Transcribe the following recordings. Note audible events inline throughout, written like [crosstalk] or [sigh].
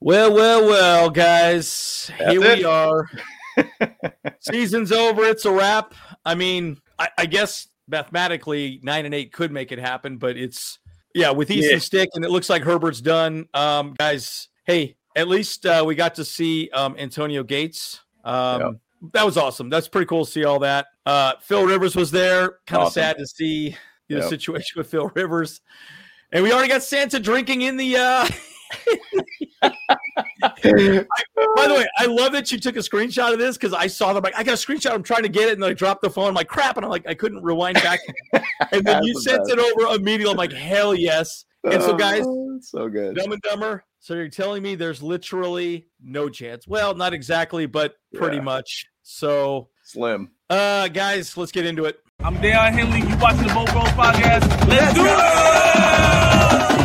Well, well, well, guys. That's here it. we are. [laughs] Season's over. It's a wrap. I mean, I, I guess mathematically nine and eight could make it happen, but it's yeah, with Easton Yeah. Stick, and it looks like Herbert's done. Um, guys, hey, at least uh, we got to see um Antonio Gates. Um Yep. that was awesome. That's pretty cool to see all that. Uh Phil Rivers was there. Kind of Awesome. sad to see the Yep. situation with Phil Rivers. And we already got Santa drinking in the uh [laughs] [laughs] By the way, I love that you took a screenshot of this because I saw them. Like, I got a screenshot. I'm trying to get it, and then I dropped the phone. I'm like, crap, and I'm like, I couldn't rewind back. [laughs] and then you sent the it over immediately. I'm like, hell yes. And so, guys, Oh, so good. Dumb and Dumber. So you're telling me there's literally no chance? Well, not exactly, but pretty Yeah. much. So, Slim. uh, guys, let's get into it. I'm Deion Henley. You watching the Bolt Bros podcast? Let's do it!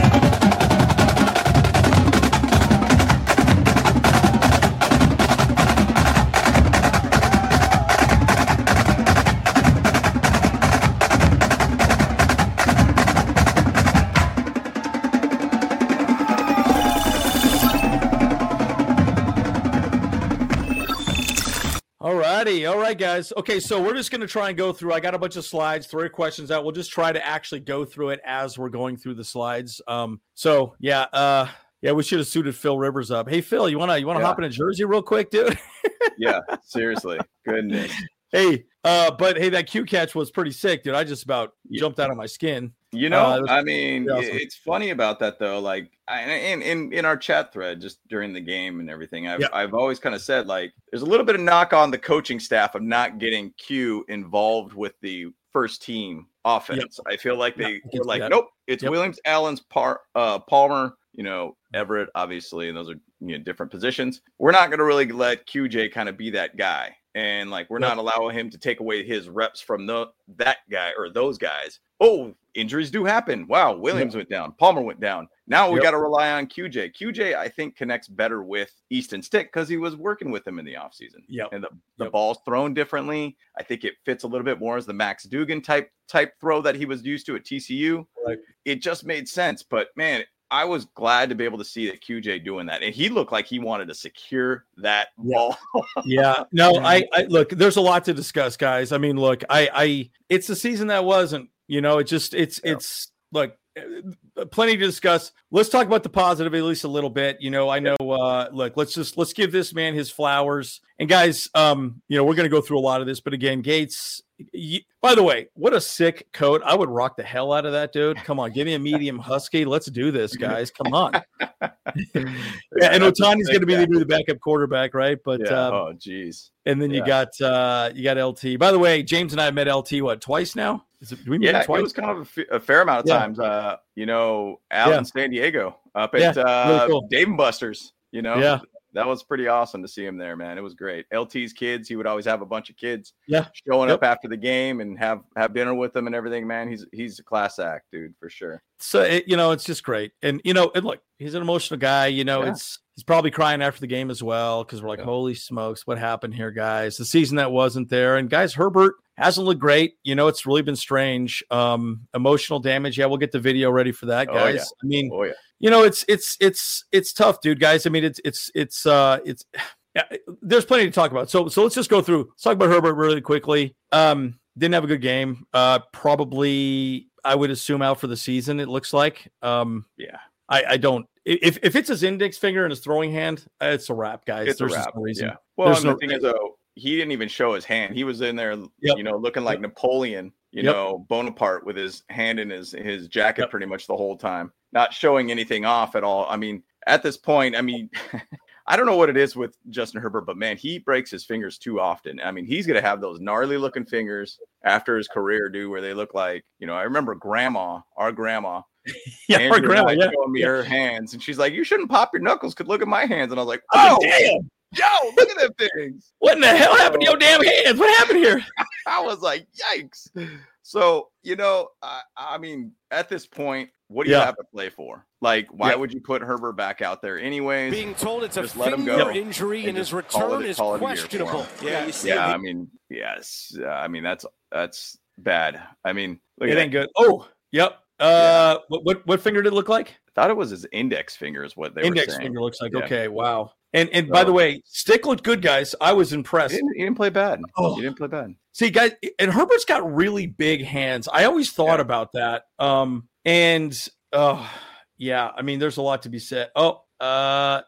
Right, guys. Okay, so we're just going to try and go through. I got a bunch of slides, three questions out. We'll just try to actually go through it as we're going through the slides. Um, so yeah, uh, yeah, we should have suited Phil Rivers up. Hey, Phil, you wanna you wanna Yeah. hop in a jersey real quick, dude? [laughs] Yeah, seriously. Goodness. hey, uh, but hey, that Q catch was pretty sick, dude. I just about Yeah. jumped out of my skin. You Uh, know, was I mean, awesome. it's funny about that though. Like, I, in in in our chat thread, just during the game and everything, I've Yeah. I've always kind of said like, there's a little bit of knock on the coaching staff of not getting Q involved with the first team offense. I feel like they can were like, that. nope, it's Yep. Williams, Allen's, Par, uh, Palmer, you know, Everett, obviously, and those are you know different positions. We're not going to really let QJ kind of be that guy, and like we're Yep. not allowing him to take away his reps from the that guy or those guys. Oh, injuries do happen. Wow, Williams went down, Palmer went down. Now we Yep. got to rely on QJ. QJ, I think, connects better with Easton Stick because he was working with him in the offseason. Yeah. And the, the Yep. ball's thrown differently. I think it fits a little bit more as the Max Duggan type type throw that he was used to at TCU. Right. It just made sense. But man, I was glad to be able to see that QJ doing that. And he looked like he wanted to secure that Yeah. ball. yeah [laughs] no I, I look there's a lot to discuss guys i mean look i i it's the season that wasn't you know it just it's Yeah. it's look uh, plenty to discuss let's talk about the positive at least a little bit you know i know uh look let's just let's give this man his flowers and guys um you know we're gonna go through a lot of this but again gates by the way what a sick coat i would rock the hell out of that dude come on give me a medium husky let's do this guys come on [laughs] [laughs] yeah, and Ohtani's gonna be the, backup quarterback right but Yeah. uh, oh, geez. and then you got uh you got LT. By the way, James and I met LT what twice now? Is it we meet Yeah, it was kind of a, f- a fair amount of Yeah. times. Uh, you know, out Yeah. in San Diego, up Yeah, at uh, cool. Dave and Buster's. You know, Yeah. that was pretty awesome to see him there, man. It was great. LT's kids, he would always have a bunch of kids, Yeah. showing Yep. up after the game and have have dinner with them and everything. Man, he's he's a class act, dude, for sure. So it, you know, it's just great. And you know, and look, he's an emotional guy. You know, Yeah. it's he's probably crying after the game as well because we're like, Yeah. holy smokes, what happened here, guys? The season that wasn't there. And guys, Herbert hasn't looked great. You know, it's really been strange. Um, emotional damage. Yeah, we'll get the video ready for that, Oh, guys. yeah. I mean, Oh yeah, you know it's it's it's it's tough dude guys i mean it's it's it's uh it's [sighs] yeah, there's plenty to talk about so so let's just go through let's talk about herbert really quickly um didn't have a good game uh probably i would assume out for the season it looks like um yeah. I i don't if if it's his index finger and his throwing hand it's a wrap guys It's there's a wrap. no reason Yeah. Well, There's and the thing is, though, he didn't even show his hand. He was in there, Yep. you know, looking like Napoleon, you Yep. know, Bonaparte with his hand in his his jacket Yep. pretty much the whole time, not showing anything off at all. I mean, at this point, I mean, [laughs] I don't know what it is with Justin Herbert, but man, he breaks his fingers too often. I mean, he's gonna have those gnarly looking fingers after his career, dude, where they look like, you know, I remember grandma, our grandma, [laughs] yeah Andrea our and grandma yeah showing me yeah. her hands, and she's like, "You shouldn't pop your knuckles. Could look at my hands." And I was like, Oh, "Oh, damn yo, look at that thing! [laughs] what in the hell happened to your damn hands what happened here [laughs] I was like, "Yikes!" So you know, I, I mean, at this point, what do you have to play for? Like, why Yeah. would you put Herbert back out there anyways? Being told it's a Just let him finger go injury and and his just call it- return is call it a year for questionable. Yeah, you see yeah, him- I mean, yes, uh, I mean that's that's bad. I mean, look it at ain't good oh yep uh what, what what finger did it look like I thought it was his index finger is what they Index were saying. finger looks like Yeah. okay. Wow. And and by the way, Stick looked good, guys. I was He impressed. didn't, he didn't play bad. Oh. He didn't play bad. See, guys, and Herbert's got really big hands. I always thought Yeah. about that. Um, and uh, yeah, I mean, there's a lot to be said. Oh, uh,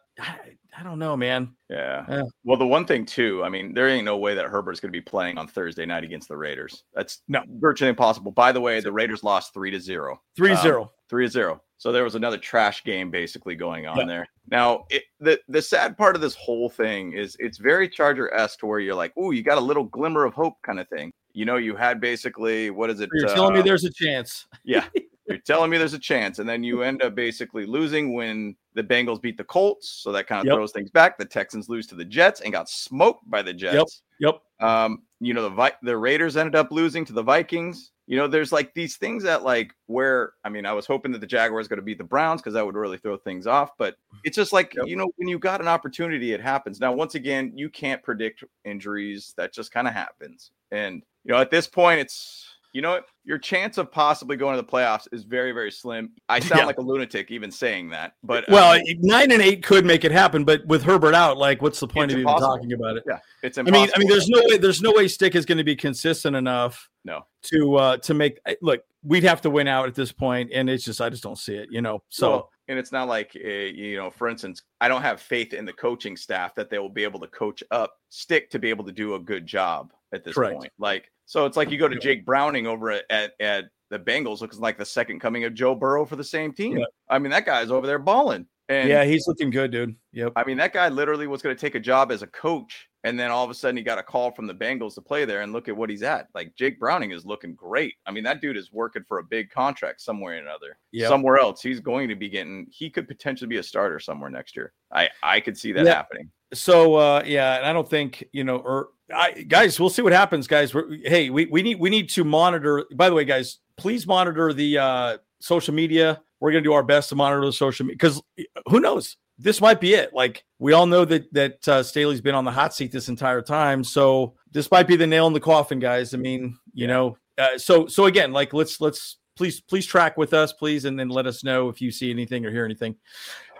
I, don't know, man. Yeah. Yeah. Well, the one thing too, I mean, there ain't no way that Herbert's going to be playing on Thursday night against the Raiders. That's No. virtually impossible. By the way, the Raiders lost three to zero. Three Um, zero. Three to zero. So there was another trash game basically going on Yeah. there. Now, it, the the sad part of this whole thing is it's very Charger esque to where you're like, oh, you got a little glimmer of hope," kind of thing. You know, you had basically what is it? You're telling me uh, there's a chance. yeah. [laughs] You're telling me there's a chance, and then you end up basically losing when the Bengals beat the Colts, so that kind of Yep. throws things back. The Texans lose to the Jets and got smoked by the Jets. Yep. Um, you know the Vi- the Raiders ended up losing to the Vikings. You know, there's like these things that like where I mean, I was hoping that the Jaguars going to beat the Browns because that would really throw things off. But it's just like Yep. you know, when you got an opportunity, it happens. Now, once again, you can't predict injuries. That just kind of happens. And you know, at this point, it's you know what? Your chance of possibly going to the playoffs is very, very slim. I sound Yeah. like a lunatic even saying that, but Well, um, nine and eight could make it happen, but with Herbert out, like, what's the point of even talking about it? yeah, it's impossible. I mean, I mean, there's no way, there's no way Stick is going to be consistent enough. No. To uh to make look, we'd have to win out at this point, and it's just I just don't see it. You know, so Well, and it's not like uh, you know, for instance, I don't have faith in the coaching staff that they will be able to coach up Stick to be able to do a good job at this Correct. point. Like, so it's like you go to Jake Browning over at, at at the Bengals, looks like the second coming of Joe Burrow for the same team. Yeah. I mean, that guy's over there balling. And yeah, he's looking good, dude. Yep. I mean, that guy literally was going to take a job as a coach, and then all of a sudden he got a call from the Bengals to play there. And look at what he's at. Like Jake Browning is looking great. I mean, that dude is working for a big contract somewhere or another. Yep. Somewhere else, he's going to be getting. He could potentially be a starter somewhere next year. I I could see that Yeah. happening. So uh yeah, and I don't think you know, or I, guys, we'll see what happens, guys. We're, hey, we we need we need to monitor. By the way, guys, please monitor the uh social media. We're gonna do our best to monitor the social media because who knows. This might be it. Like we all know that that uh, Staley's been on the hot seat this entire time, so this might be the nail in the coffin, guys. I mean, you know, uh, so so again, like let's let's please please track with us, please, and then let us know if you see anything or hear anything.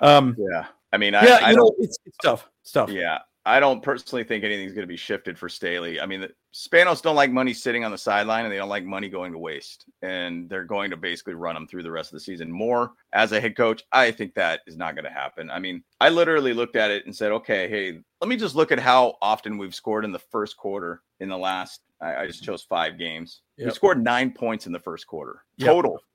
Um, Yeah. I mean, I, yeah, I you know, it's, it's tough, it's tough. Yeah, I don't personally think anything's going to be shifted for Staley. I mean, the Spanos don't like money sitting on the sideline, and they don't like money going to waste. And they're going to basically run them through the rest of the season more. As a head coach, I think that is not going to happen. I mean, I literally looked at it and said, okay, hey, let me just look at how often we've scored in the first quarter in the last. I, I just chose five games. We scored nine points in the first quarter Yep.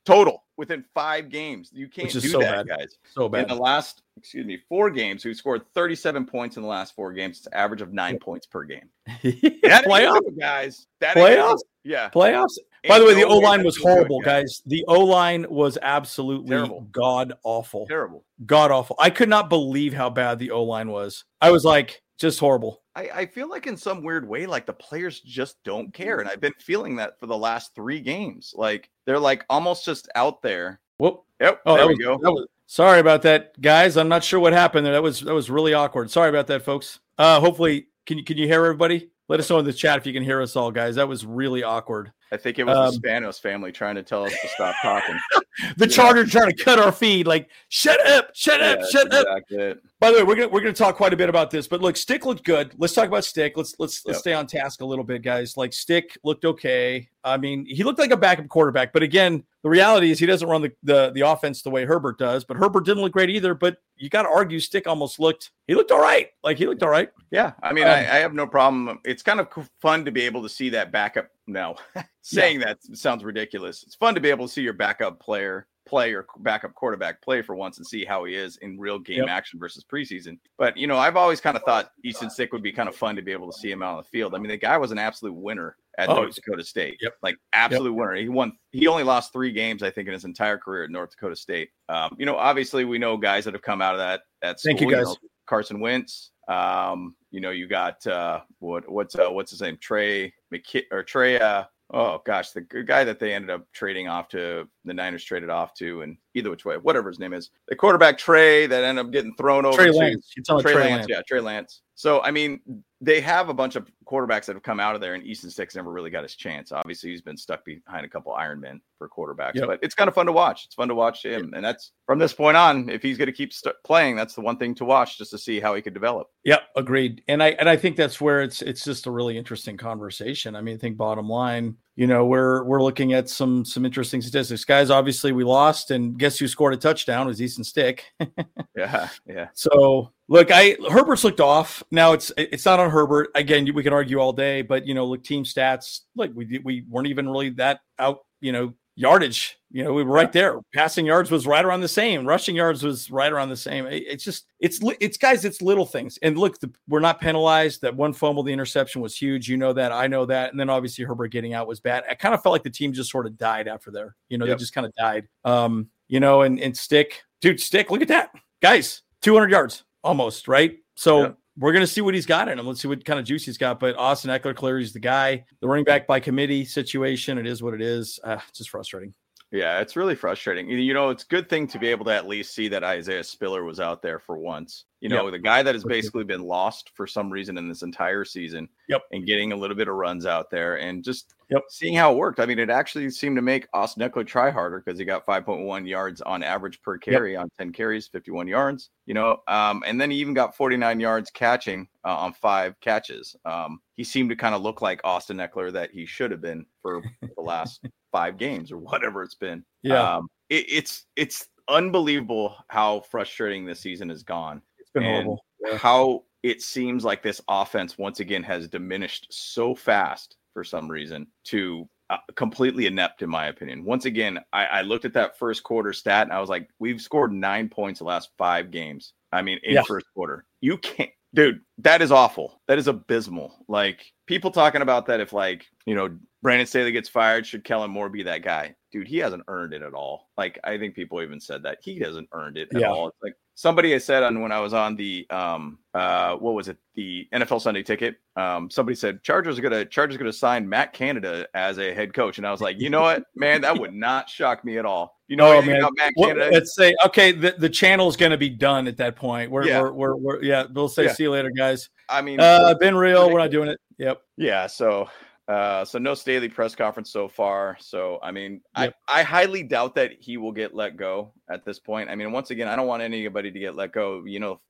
total. Within five games. You can't do so that, bad. guys So bad. in the last excuse me four games we scored 37 points in the last four games it's an average of nine points per game [laughs] That Playoffs. guys that Playoffs? yeah Playoffs. By the way, the O line was so good, horrible, guys. The O line was absolutely god awful. terrible God awful. I could not believe how bad the O line was. I was like, just horrible. I, I feel like in some weird way like the players just don't care and i've been feeling that for the last three games like they're like almost just out there Whoop. yep Oh, there we was, go was- sorry about that, guys. I'm not sure what happened there. That was that was really awkward. Sorry about that, folks. Uh, hopefully, can you can you hear everybody? Let us know in the chat if you can hear us all, guys. That was really awkward. i think it was Um, the spanos family trying to tell us to stop talking [laughs] The Yeah. charter trying to cut our feed. Like, shut up, shut Yeah, up, shut up. exactly. By the way, we're gonna we're gonna talk quite a bit about this, but look, Stick looked good. Let's talk about Stick. Let's let's let's Yep. stay on task a little bit, guys. Like Stick looked okay. I mean, he looked like a backup quarterback, but again, the reality is he doesn't run the the, the offense the way Herbert does. But Herbert didn't look great either. But you got to argue Stick almost looked he looked all right. Like he looked all right. Yeah, I mean, Um, I, I have no problem. It's kind of fun to be able to see that backup. No, [laughs] saying that sounds ridiculous. It's fun to be able to see your backup player play or backup quarterback play for once and see how he is in real game Yep. action versus preseason. But you know, I've always kind of thought Easton Stick would be kind of fun to be able to see him out on the field. I mean, the guy was an absolute winner at Oh, North Dakota State. yep. like absolute winner. He won. He only lost three games, I think, in his entire career at North Dakota State. Um, you know, obviously, we know guys that have come out of that. That Thank you, school, guys. know, Carson Wentz. Um, you know, you got uh what what's uh what's his name? Trey McKi- or Trey uh oh gosh, the guy that they ended up trading off to the Niners traded off to and either which way, whatever his name is, the quarterback Trey that ended up getting thrown over. Trey to- Lance. Trey, Trey Lance, Lance. yeah, Trey Lance. So I mean, they have a bunch of quarterbacks that have come out of there, and Easton Stick's never really got his chance. Obviously, he's been stuck behind a couple Iron Men for quarterbacks, Yep. but it's kind of fun to watch. It's fun to watch him, and that's from this point on. If he's going to keep st- playing, that's the one thing to watch, just to see how he could develop. Yep, agreed. And I and I think that's where it's it's just a really interesting conversation. I mean, I think bottom line, you know, we're we're looking at some some interesting statistics. Guys, obviously we lost, and guess who scored a touchdown? It was Easton Stick. [laughs] Yeah, yeah, So look, I Herbert's looked off. Now it's it's not on Herbert. Again, we can argue all day, but you know, look, team stats, like we we weren't even really that out. You know, yardage. You know, we were right there. Passing yards was right around the same. Rushing yards was right around the same. It- it's just it's it's guys, it's little things. And look, the, we're not penalized. That one fumble, the interception was huge. You know that. I know that. And then obviously Herbert getting out was bad. I kind of felt like the team just sort of died after there. You know, Yep. they just kind of died. Um, you know, and and stick, dude, stick. Look at that, guys. 200 yards almost, right? So Yeah. we're going to see what he's got in him. Let's see what kind of juice he's got. But Austin Ekeler, clearly, is the guy. The running back by committee situation, it is what it is. Uh, it's just frustrating. Yeah. It's really frustrating. You- know, it's a good thing to be able to at least see that Isaiah Spiller was out there for once. You know, the guy that has basically been lost for some reason in this entire season. Yep. And getting a little bit of runs out there and just Yep. seeing how it worked. I mean, it actually seemed to make Austin Ekeler try harder because he got 5.1 yards on average per carry on 10 carries, 51 yards, you know, um, and then he even got 49 yards catching uh, on five catches. Um, he seemed to kind of look like Austin Ekeler that he should have been for the last [laughs] five games or [laughs] whatever it's been. Yeah, Um, it, it's, it's unbelievable how frustrating this season has gone it's been horrible. Yeah. how it seems like this offense once again has diminished so fast for some reason to uh, completely inept in my opinion once again I, I looked at that first quarter stat and i was like we've scored nine points the last five games i mean in Yeah. first quarter you can't dude that is awful. That is abysmal. Like people talking about that if like you know brandon staley gets fired should kellen moore be that guy? Dude he hasn't earned it at all. Like i think people even said that he hasn't earned it at Yeah. all. It's like somebody has said on when I was on the um uh what was it? The NFL Sunday Ticket um somebody said Chargers are gonna Chargers are gonna sign Matt Canada as a head coach. And I was like you know what? Man that would not shock me at all you know Oh, man. What- let's say okay, the, the channel's going to be done at that point. We're, Yeah. we're, we're, we're yeah. We'll say Yeah. see you later, guys. I mean Uh, been real. We're not doing it. Yep. yeah so uh so no Staley press conference so far so I mean Yep. I I highly doubt that he will get let go at this point I mean once again I don't want anybody to get let go you know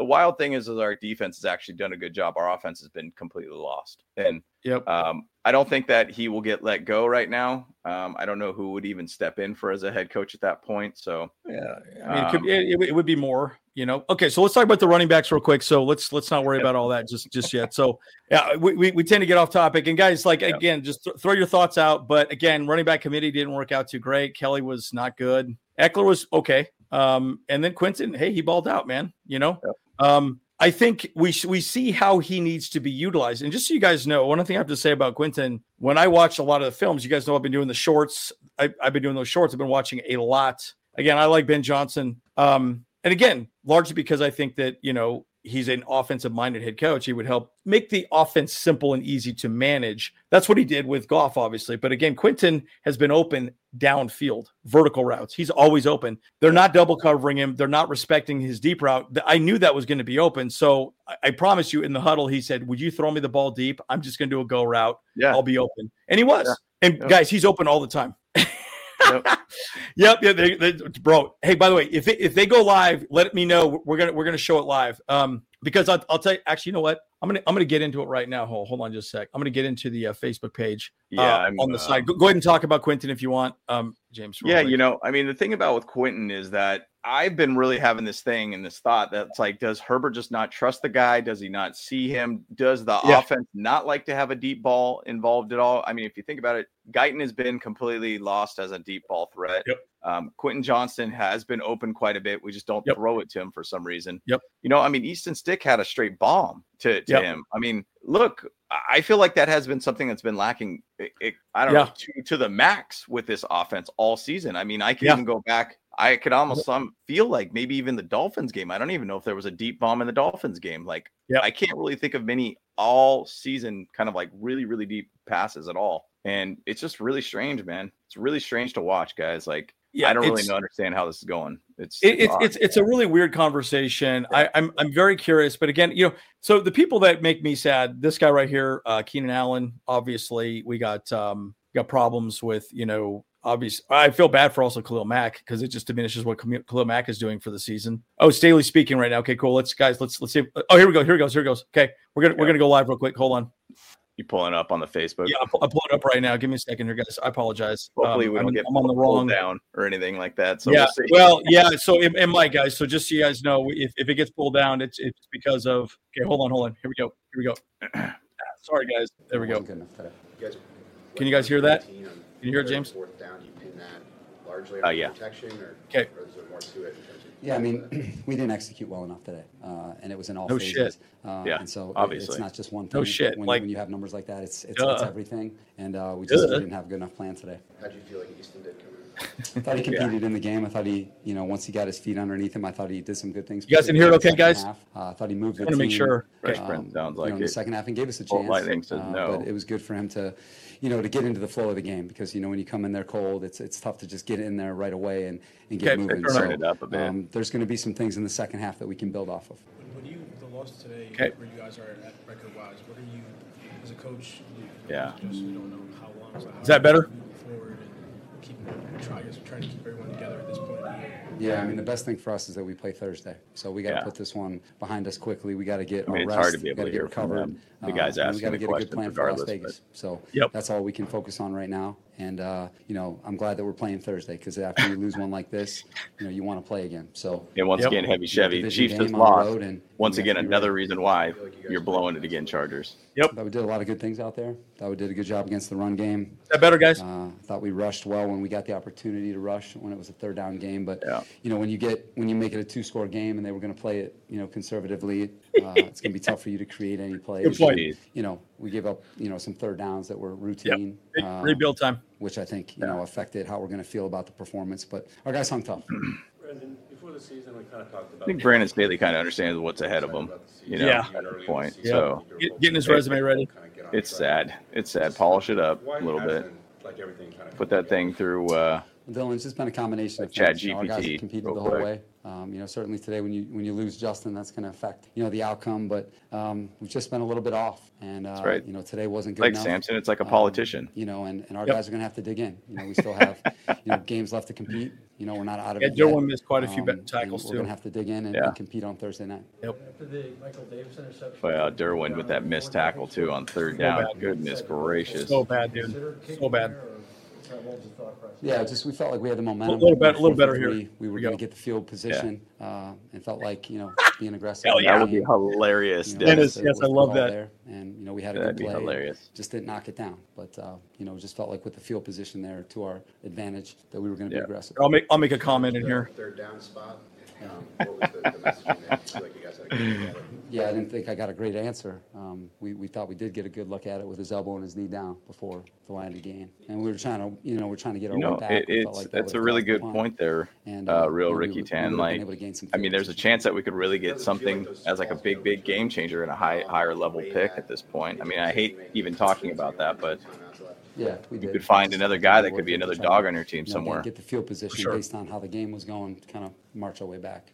the wild thing is, is our defense has actually done a good job. Our offense has been completely lost, and Yep. um, I don't think that he will get let go right now. Um, I don't know who would even step in for as a head coach at that point. So Yeah, I mean, it, could, Um, it, it would be more, you know. Okay, so let's talk about the running backs real quick. So let's let's not worry about all that just just yet. So yeah, we, we, we tend to get off topic. And guys, like Yeah. again, just th- throw your thoughts out. But again, running back committee didn't work out too great. Kelly was not good. Ekeler was okay. Um, and then Quentin, hey, he balled out, man. You know. Um, I think we we see how he needs to be utilized. And just so you guys know, one thing I have to say about Quentin, when I watch a lot of the films, you guys know I've been doing the shorts. I, I've been doing those shorts. I've been watching a lot. Again, I like Ben Johnson. Um, and again, largely because I think that you know he's an offensive minded head coach. He would help make the offense simple and easy to manage. That's what he did with Goff, obviously. But again, Quentin has been open downfield, vertical routes. He's always open. They're not double covering him. They're not respecting his deep route. I knew that was going to be open. So I, I promise you, in the huddle, he said, "Would you throw me the ball deep? I'm just going to do a go route. yeah, I'll be open." And he was. And Yep. guys, he's open all the time. [laughs] Yep. yep. Yeah. They, they, bro. Hey, by the way, if it, if they go live, let me know. We're gonna we're gonna show it live. Um, because I'll, I'll tell you. Actually, you know what? I'm gonna I'm gonna get into it right now. Hold hold on just a sec. I'm gonna get into the uh, Facebook page. yeah. uh, I'm, on the uh, side. Go, go ahead and talk about Quentin if you want. Um, James. Yeah, you know, I mean, the thing about with Quentin is that I've been really having this thing and this thought that's like, does Herbert just not trust the guy? Does he not see him? Does the Yeah. offense not like to have a deep ball involved at all? I mean, if you think about it, Guyton has been completely lost as a deep ball threat. Yep. Um, Quentin Johnston has been open quite a bit. We just don't Yep. throw it to him for some reason. Yep. You know, I mean, Easton Stick had a straight bomb to, to Yep. him. I mean, look, I- I feel like that has been something that's been lacking. It, it- I don't Yeah. know to, to the max with this offense all season. I mean, I can Yeah. even go back. I could almost some feel like maybe even the Dolphins game. I don't even know if there was a deep bomb in the Dolphins game. Like, Yeah. I can't really think of many all season kind of like really really deep passes at all. And it's just really strange, man. It's really strange to watch, guys. Like, yeah, I don't really know, understand how this is going. It's It, it's it's it's a really weird conversation. I, I'm I'm very curious, but again, you know, so the people that make me sad, this guy right here, uh, Keenan Allen. Obviously, we got um got problems with you know. Obvious, I feel bad for also Khalil Mack because it just diminishes what Khalil Khalil Mack is doing for the season. Oh, Staley speaking right now. Okay, cool. Let's guys, let's let's see. Oh, here we go. Here it goes. Here it goes. Okay, we're gonna we're gonna go live real quick. Hold on. you pulling up on the Facebook. Yeah, I'm, pull- I'm pulling up right now. Give me a second here, guys. I apologize. Hopefully, Um, we don't I'm, get I'm on the wrong down or anything like that. So yeah. we'll see. Well, yeah. So, and, and Mike, guys. So, just so you guys know, if, if it gets pulled down, it's it's because of. Okay, hold on, hold on. Here we go. Here we go. [clears throat] Sorry, guys. There we go. Wasn't good enough today. You guys- Can you guys hear that? Can you hear it, James? Fourth down, you pin that largely Uh, yeah. protection, or Okay. or is there more to it? in terms of- Yeah, I mean, [clears throat] we didn't execute well enough today, uh, and it was in all No phases. shit. Uh, Yeah, and so obviously. it's not just one No thing. shit, When, like- when you have numbers like that, it's it's, it's everything, and uh, we just Duh. didn't have a good enough plan today. How'd you feel like Easton did come in? I thought he [laughs] competed in the game. I thought he, you know, once he got his feet underneath him, I thought he did some good things. You guys can hear it okay, particularly in the guys? half. Uh, I thought he moved the wanna make sure. Fresh Okay. Prince sounds you know, like in the second half and gave us a chance. Lightning says uh, no. But it was good for him to, you know, to get into the flow of the game because you know when you come in there cold, it's it's tough to just get in there right away and, and get Okay, moving. turn So, it up a bit. Um, there's going to be some things in the second half that we can build off of. When you the loss today, Okay. where you guys are at record wise, what are you as a coach? You, Yeah. Just you don't know how long. So how Is that better? Moving forward and keeping try, I guess, trying to keep everyone together at this point in the year. Yeah, I mean the best thing for us is that we play Thursday, so we got to Yeah. put this one behind us quickly. We got to get I mean, our it's rest. hard to be we able gotta to get hear from recovered. them. The guys uh, asking we got to the get a good plan for Las regardless, Vegas. So Yep. that's all we can focus on right now. And uh, you know, I'm glad that we're playing Thursday because after you lose one like this, you know, you want to play again. So And once Yep. again, heavy Chevy. division Chiefs has on the lost. road, and Once we again, another ready. reason why you're blowing it again, Chargers. Yep. thought we did a lot of good things out there. Thought we did a good job against the run game. Is that better, guys? Uh, thought we rushed well when we got the opportunity to rush when it was a third down game. But Yeah. you know, when you get when you make it a two score game and they were going to play it, you know, conservatively, uh, it's going to be tough for you to create any plays. Good point. And, You know, we gave up you know some third downs that were routine. Re- uh, Rebuild time. which I think you know affected how we're going to feel about the performance. But our guys hung tough. [clears throat] Brendan, before the season, we kind of talked about. I think Brandon Staley kind of understands what's ahead of him, you know, Yeah. at this point. Yeah. So Get- getting his resume ready. Kinda get on it's sad. It's sad. Polish it up a little bit. Like everything kind of. Put that thing through. Uh, Dylan, it's just been a combination of Chat things. You know, our guys GPT competed the whole quick. way. Um, you know, certainly today when you when you lose Justin, that's going to affect you know the outcome. But um, we've just been a little bit off, and uh, right. you know today wasn't good like enough. Samson, it's like a Um, politician. you know, and, and our Yep. guys are going to have to dig in. You know, we still have you know games left to compete. You know, we're not out of Yeah, it. Derwin missed quite a few Um, and tackles, We're too. going to have to dig in and, Yeah. and compete on Thursday night. Yep. After the Michael Davis interception. Well, Derwin with that missed tackle too on third down. bad. Goodness gracious. So bad, dude. So bad. Yeah, just we felt like we had the momentum. A little bit- a little better and here. three. We were we going go. to get the field position, uh, and felt like you know [laughs] being aggressive. Hell in yeah. That would be game, hilarious. you know, Dennis, was- yes, was I the love call that. there. And you know, we had a That'd good be play. hilarious. Just didn't knock it down, but uh, you know, just felt like with the field position there to our advantage that we were going to Yeah. be aggressive. I'll make I'll make a comment in here. Third down spot. Um, what was the, the messaging there? I like you guys had a good look at it. Yeah, I didn't think I got a great answer. Um, we, we thought we did get a good look at it with his elbow and his knee down before the line of gain, and we were trying to, you know, we're trying to get our You know, way back. it, it's like that's a really good punt. point there, And, uh, uh, real you know, we Ricky would- we Tan. would've been Like, able to gain some I mean, there's a chance that we could really get Doesn't like something as like a big, big game changer and a high, higher level pick at this point. I mean, I hate even talking about that, but Yeah, we you did. could find another guy that could be another dog on your team you know, somewhere. Get the field position sure. based on how the game was going, kind of march our way back.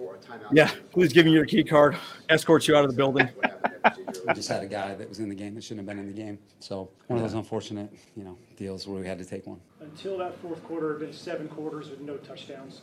I a- a four- a timeout. Yeah, who's giving you your key card? Escorts you out of the building. What happened there We just had a guy that was in the game that shouldn't have been in the game. So one of those unfortunate, you know, deals where we had to take one. Until that fourth quarter, it'd been seven quarters with no touchdowns.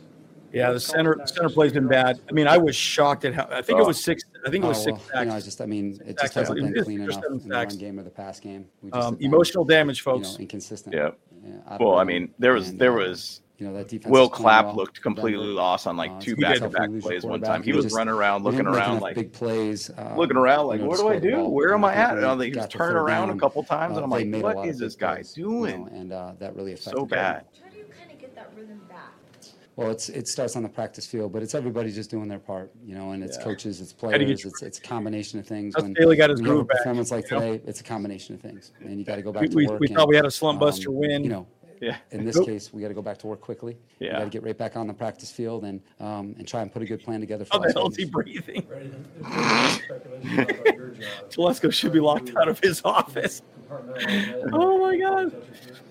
Yeah, the center center play's been bad. I mean, I was shocked at how I think it was six. I think it was Oh, six well, You know, I just, I mean, it just hasn't been clean six or enough seven in the run game or the pass game. We just Um, emotional damage, you know, folks. inconsistent. Yep. Yeah, out of Well, I mean, there was And, there uh, was you know, that defense Will Clapp well looked completely Denver. lost on like Uh, two it's gonna be tough back-to-back when you lose your plays one time. He We was just- running around, looking around like big plays. uh, looking around you like, know, what do I do? ball. Where am I at? we And I think he was got turning third around a couple times, Uh, and I'm like, made a what lot of is this guy plays, you know, doing? And uh, that really affected So bad. How do you kind of get that rhythm back? Well, it's it starts on the practice field, but it's everybody just doing their part, you know, and it's Yeah. coaches, it's Gotta get players, it's it's a combination of things. That's When, Bailey got his when you a groove back, performance like today, it's a combination of things, and you got to go back We, to we, work. we thought we had a slump buster um, win. You know, Yeah. in this Nope. case, we got to go back to work quickly. We Yeah. got to get right back on the practice field and um, and try and put a good plan together for How the Las hell is he Vegas. breathing? Right, and if there's speculation about your job, [laughs] Telesco should be locked out of his office. Oh my god.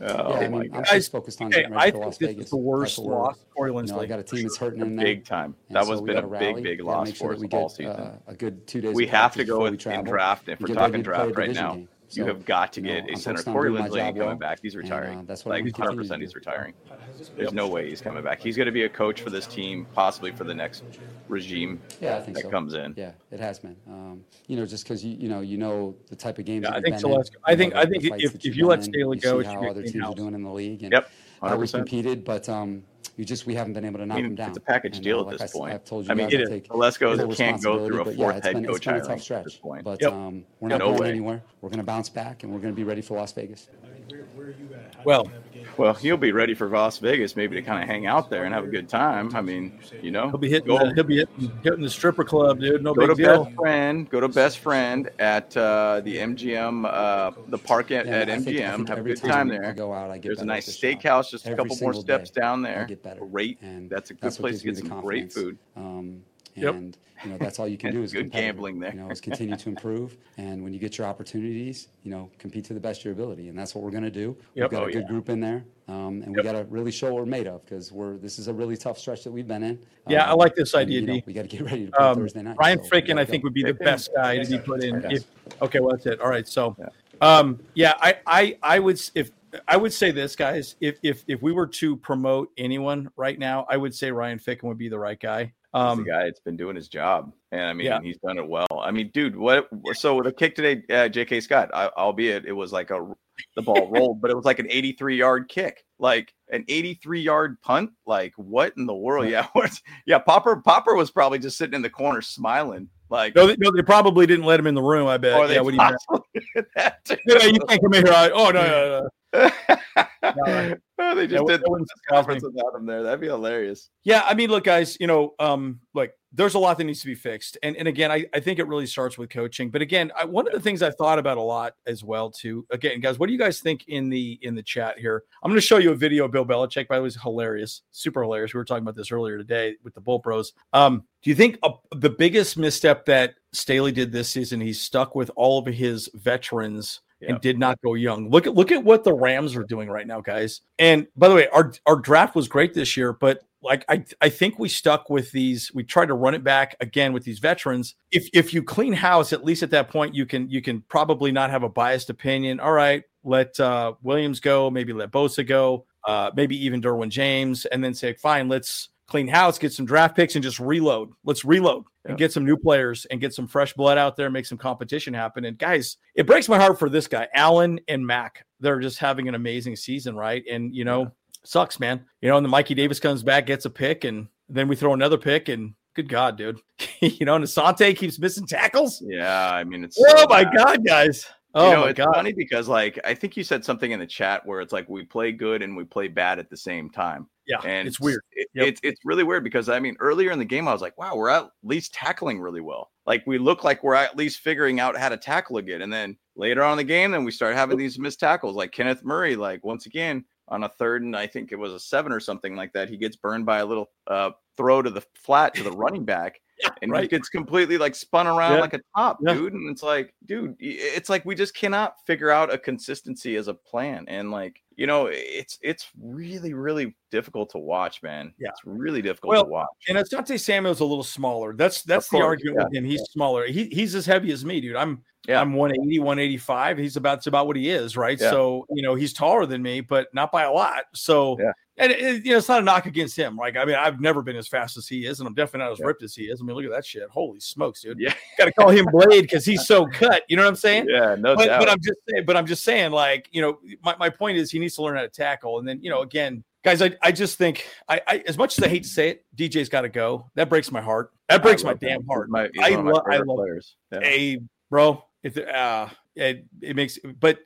Oh yeah, I my mean, I'm just focused on Okay, getting ready I for think Las this Vegas. is the worst That's what we're- loss Corey You know, I got a team that's hurting in there. big time. And That so was we been a gotta big, big loss make sure for us we all get, season. uh, a good two days. we have to go before with, we in draft. If We we're talking ready to play a draft right now, game. you have got to you know, get I'm a center. focused on Corey doing Lindsley ain't coming well, back. He's and, uh, retiring. that's what like I'm 100 percent he's retiring. Has this There's no way he's coming back. He's going to be a coach for this team, possibly for the next regime Yeah, I think that so. comes in. Yeah, it has been. Um, you know, just because you you know you know the type of games. Yeah, that I think been so. in, Let's- I you know, think- I think if- if you let been in, Staley you go, see how other teams house. are doing in the league, and Yep, how we've 100%. competed, but um, we just we haven't been able to knock I mean, them down. it's a package And, deal uh, at like this I s- point. I've told you I mean, guys, it I take Telesco can't go through a responsibility, fourth yeah, it's head been, coach hiring tough at stretch. this point. But Yep. um, we're not No going way. anywhere. We're going to bounce back, and we're going to be ready for Las Vegas. I mean, where, where are you at? How do Well, you navigate Well, he'll be ready for Las Vegas, maybe to kind of hang out there and have a good time. I mean, you know, He'll be hitting. go, The, he'll be hitting, hitting the stripper club, dude. No go to deal. best friend, go to best friend at uh, the MGM, uh, the park at, Yeah, at I think- MGM. think have a good time there. go out, I get There's a nice steakhouse just a couple more steps day, down I there. get better. Great. And That's a good that's place to get some great food. Um, Yep. And you know that's all you can [laughs] do is Good gambling there. You know, is continue to improve, [laughs] and when you get your opportunities, you know, compete to the best of your ability, and that's what we're going to do. Yep. We've got Oh, a good yeah. group in there, um, and we got to really show what we're made of because we're this is a really tough stretch that we've been in. Yeah, I Um, like this and, idea, you know, D. we got to get ready to play Um, Thursday night. Ryan so we I think, would be the best guy to be put in. Okay. If, okay, well that's it. All right, so, um, yeah, I, I, I would if I would say this, guys, if if if we were to promote anyone right now, I would say Ryan Ficken would be the right guy. He's Um, the guy that's been doing his job, and I mean, Yeah. he's done it well. I mean, dude, what? So with the kick today, uh, J.K. Scott, I, albeit it was like a the ball [laughs] rolled, but it was like an 83 yard kick, like an 83 yard punt. Like what in the world? Yeah? [laughs] Yeah, Popper Popper was probably just sitting in the corner smiling, like. no, they, no, they probably didn't let him in the room. I bet. Oh, yeah, what do you mean? possibly [laughs] did that too. Yeah, you can't come in here. I- Oh no, no, no. [laughs] Oh, they just what- did the conference without him there. That'd be hilarious. Yeah, I mean, look, guys, you know, um, look, there's a lot that needs to be fixed, and and again, I, I think it really starts with coaching. But again, I, one of the things I've thought about a lot as well, too. Again, guys, what do you guys think in the in the chat here? I'm going to show you a video of Bill Belichick. By the way, it's hilarious, super hilarious. We were talking about this earlier today with the Bull Bros. Um, do you think uh, the biggest misstep that Staley did this season? He's stuck with all of his veterans Yeah. and did not go young. Look at look at what the Rams are doing right now, guys. And by the way, our our draft was great this year, but like I I think we stuck with these. We tried to run it back again with these veterans. If if you clean house, at least at that point you can you can probably not have a biased opinion. All right, let uh, Williams go, maybe let Bosa go, uh, maybe even Derwin James, and then say fine, let's clean house, get some draft picks, and just reload. Let's reload and get some new players and get some fresh blood out there, make some competition happen. And guys, it breaks my heart for this guy, Allen and Mack. They're just having an amazing season, right? And you know, sucks, man. You know, and the Mikey Davis comes back, gets a pick, and then we throw another pick, and good God, dude. [laughs] you know, and Asante keeps missing tackles. Yeah, I mean, it's Oh so my. God, guys. Oh you know, my it's God. funny because like I think you said something in the chat where it's like we play good and we play bad at the same time. Yeah, and it's weird. It, Yep. It's it's really weird because I mean earlier in the game I was like, wow, we're at least tackling really well. Like we look like we're at least figuring out how to tackle again. And then later on in the game, then we start having these missed tackles. Like Kenneth Murray, like once again on a third and I think it was a seven or something like that, he gets burned by a little uh throw to the flat to the [laughs] running back. and he gets completely like spun around Yeah. like a top, Yeah. dude. And it's like, dude, it's like we just cannot figure out a consistency as a plan. And like, you know, it's it's really, really difficult to watch, man. Yeah. It's really difficult Well, to watch. And it's not Asante Samuel's a little smaller. That's that's the argument yeah, with him. He's smaller. He, he's as heavy as me, dude. I'm Yeah. I'm 180, 185. He's about about what he is, right? So you know he's taller than me, but not by a lot. So Yeah. And it, it- you know it's not a knock against him. Like I mean, I've never been as fast as he is, and I'm definitely not as Yeah. ripped as he is. I mean, look at that shit. Holy smokes, dude. Yeah. [laughs] Got to call him Blade because he's so cut. You know what I'm saying? Yeah, no but, doubt. but I'm just saying, but I'm just saying, like, you know, my, my point is he needs to learn how to tackle. And then, you know, again, guys, I, I just think I, I as much as I hate to say it, DJ's got to go. That breaks my heart. That breaks my damn heart. my- I, lo- I love players. Yeah. Hey, bro, if uh it, it makes but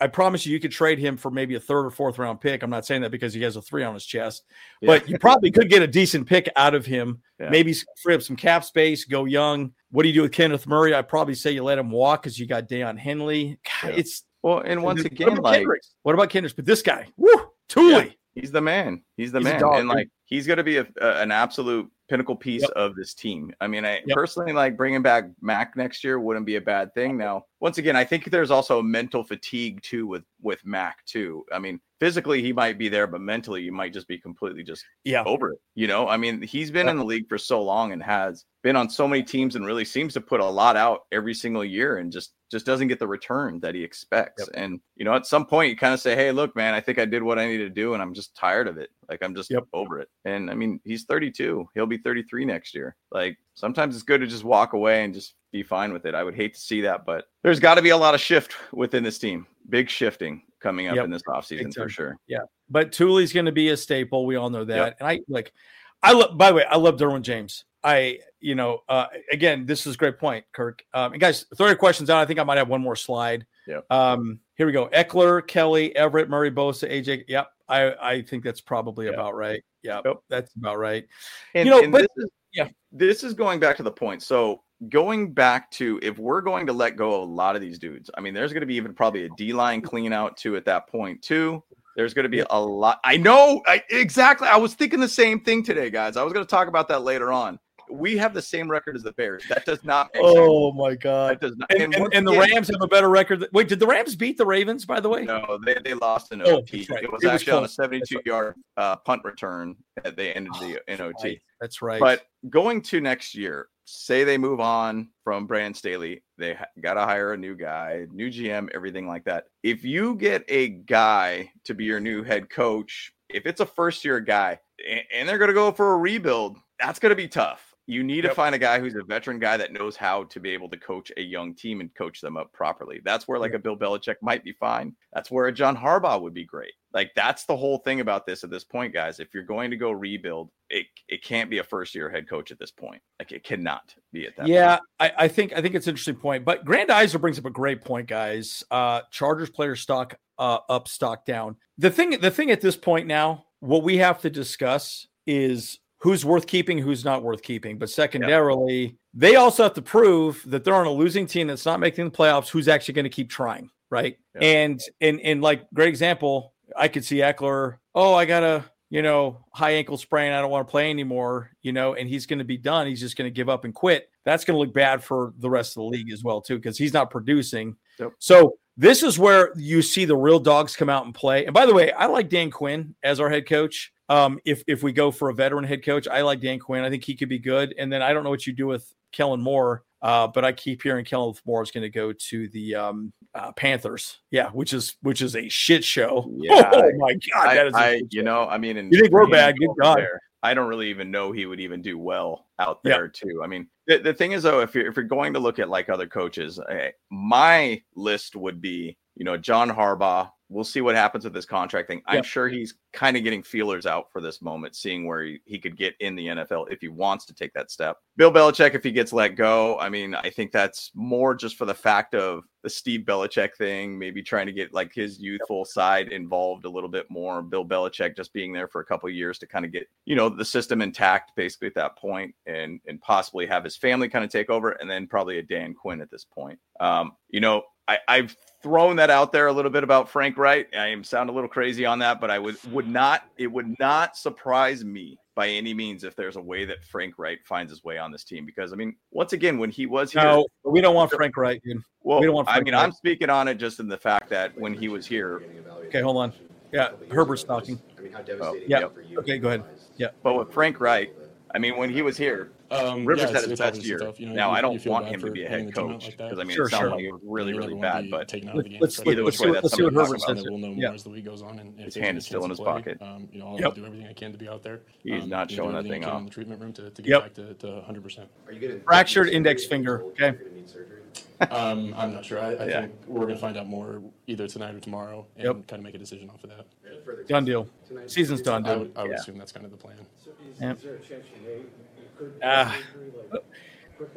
I promise you you could trade him for maybe a third or fourth round pick. I'm not saying that because he has a three on his chest, Yeah. but you probably could get a decent pick out of him. Yeah. Maybe free up some cap space, go young. What do you do with Kenneth Murray? I'd probably say you let him walk because you got Deion Henley. God, Yeah. It's Well, and once what again, like Kendricks? what about Kendricks? But this guy, woo, Tuli. he's the man. He's the He's man, dog, and like he's going to be a, a- an absolute pinnacle piece Yep. of this team. I mean, I Yep. personally like bringing back Mack next year wouldn't be a bad thing. Now, once again, I think there's also mental fatigue too with with Mack too. I mean, physically he might be there, but mentally you might just be completely just Yeah. over it. You know, I mean, he's been Yeah. in the league for so long and has been on so many teams and really seems to put a lot out every single year and just just doesn't get the return that he expects. And you know, at some point you kind of say, "Hey, look, man, I think I did what I needed to do and I'm just tired of it. Like I'm just Yep. over it." And I mean, he's 32. He'll be 33 next year. Like sometimes it's good to just walk away and just be fine with it. I would hate to see that, but there's got to be a lot of shift within this team. Big shifting coming up Yep. in this offseason for sure. Yeah. But Tuli's going to be a staple. We all know that. And I like, I love. By the way, I love Derwin James. I, you know, uh, again, this is a great point, Kirk. Um, and guys, throw your questions out. I think I might have one more slide. Yep. Um, here we go. Ekeler, Kelly, Everett, Murray, Bosa, AJ. Yep. I, I think that's probably Yep. about right. Yeah. Yep. That's about right. And, You know, but- this is, yeah. this is going back to the point. So going back to if we're going to let go of a lot of these dudes, I mean, there's going to be even probably a D line clean out too at that point too. There's going to be a lot. I know I, exactly. I was thinking the same thing today, guys. I was going to talk about that later on. We have the same record as the Bears. That does not. Make sense. Oh my God. That does not. And, and, once and the Rams have a better record. than- Wait, did the Rams beat the Ravens? By the way, No, they, they lost in Oh, OT. that's right. It was It was actually on a close. That's 72 yard uh, punt return that they ended the in OT. Right. That's right. But going to next year, say they move on from Brandon Staley, they ha- got to hire a new guy, new GM, everything like that. If you get a guy to be your new head coach, if it's a first year guy a- and they're going to go for a rebuild, that's going to be tough. You need to find a guy who's a veteran guy that knows how to be able to coach a young team and coach them up properly. That's where like a Bill Belichick might be fine. That's where a John Harbaugh would be great. Like that's the whole thing about this at this point, guys. If you're going to go rebuild, it it can't be a first year head coach at this point. Like it cannot be at that. yeah, point. I, I think I think it's an interesting point. But Grand Iser brings up a great point, guys. Uh Chargers player stock uh up, stock down. The thing the thing at this point now, what we have to discuss is who's worth keeping, who's not worth keeping. But secondarily, they also have to prove that they're on a losing team that's not making the playoffs, who's actually going to keep trying, right? And and and like great example, I could see Ekeler, oh, I got a you know, high ankle sprain. I don't want to play anymore, you know, and he's going to be done. He's just going to give up and quit. That's going to look bad for the rest of the league as well, too, because he's not producing. Yep. So this is where you see the real dogs come out and play. And by the way, I like Dan Quinn as our head coach. Um, if if we go for a veteran head coach, I like Dan Quinn. I think he could be good. And then I don't know what you do with Kellen Moore, uh, but I keep hearing Kellen Moore is going to go to the um, uh, Panthers. Yeah, which is which is a shit show. [laughs] Yeah, oh my god, I, that is. I you show. know, I mean, and You think we're bad? Good God. there, I don't really even know he would even do well out Yeah. there too. I mean, the, the thing is though, if you're if you're going to look at like other coaches, eh, my list would be, you know, John Harbaugh. We'll see what happens with this contract thing. I'm Yeah. sure he's kind of getting feelers out for this moment, seeing where he, he could get in the NFL if he wants to take that step. Bill Belichick, if he gets let go, I mean, I think that's more just for the fact of the Steve Belichick thing, maybe trying to get like his youthful side involved a little bit more. Bill Belichick just being there for a couple of years to kind of get, you know, the system intact basically at that point and and possibly have his family kind of take over and then probably a Dan Quinn at this point. Um, you know, I, I've thrown that out there a little bit about Frank Reich. I am sound a little crazy on that, but I would would not it would not surprise me by any means if there's a way that Frank Reich finds his way on this team. Because I mean, once again, when he was here, No, we don't want Frank Reich, dude. well, we don't want I mean Reich. I'm speaking on it just in the fact that when he was here, Okay, hold on. Yeah, Herbert's talking. I mean, how devastating oh, Yeah. for you? Okay, go ahead. Yeah. but with Frank Reich, I mean, when he was here, Um, Rivers yeah, had it's- his best year. tough, you know, now, you- I don't want him to be a head the team out coach like because I mean, Sure, it sounded sure. like it was really, really bad. But taken out Let's- again, let's- especially either let's which way, see- that's let's see what something Herbert says. we'll know Yeah. more as the week goes on. And His hand is still in his play, pocket. Um, you know, I'll Yep. do everything I can to be out there. He's Um, not showing do that thing off. in the treatment room to, to get Yep. back to, to 100%. Are you gonna Fractured index gonna finger, told okay. You're gonna need surgery. Um, I'm not sure. I, I Yeah. think we're going to find out more either tonight or tomorrow and Yep. kind of make a decision off of that. Further Done deal. tonight? Season's done, I dude. would, I would Yeah. assume that's kind of the plan. Yeah. Is there a chance you may, you could? Ah.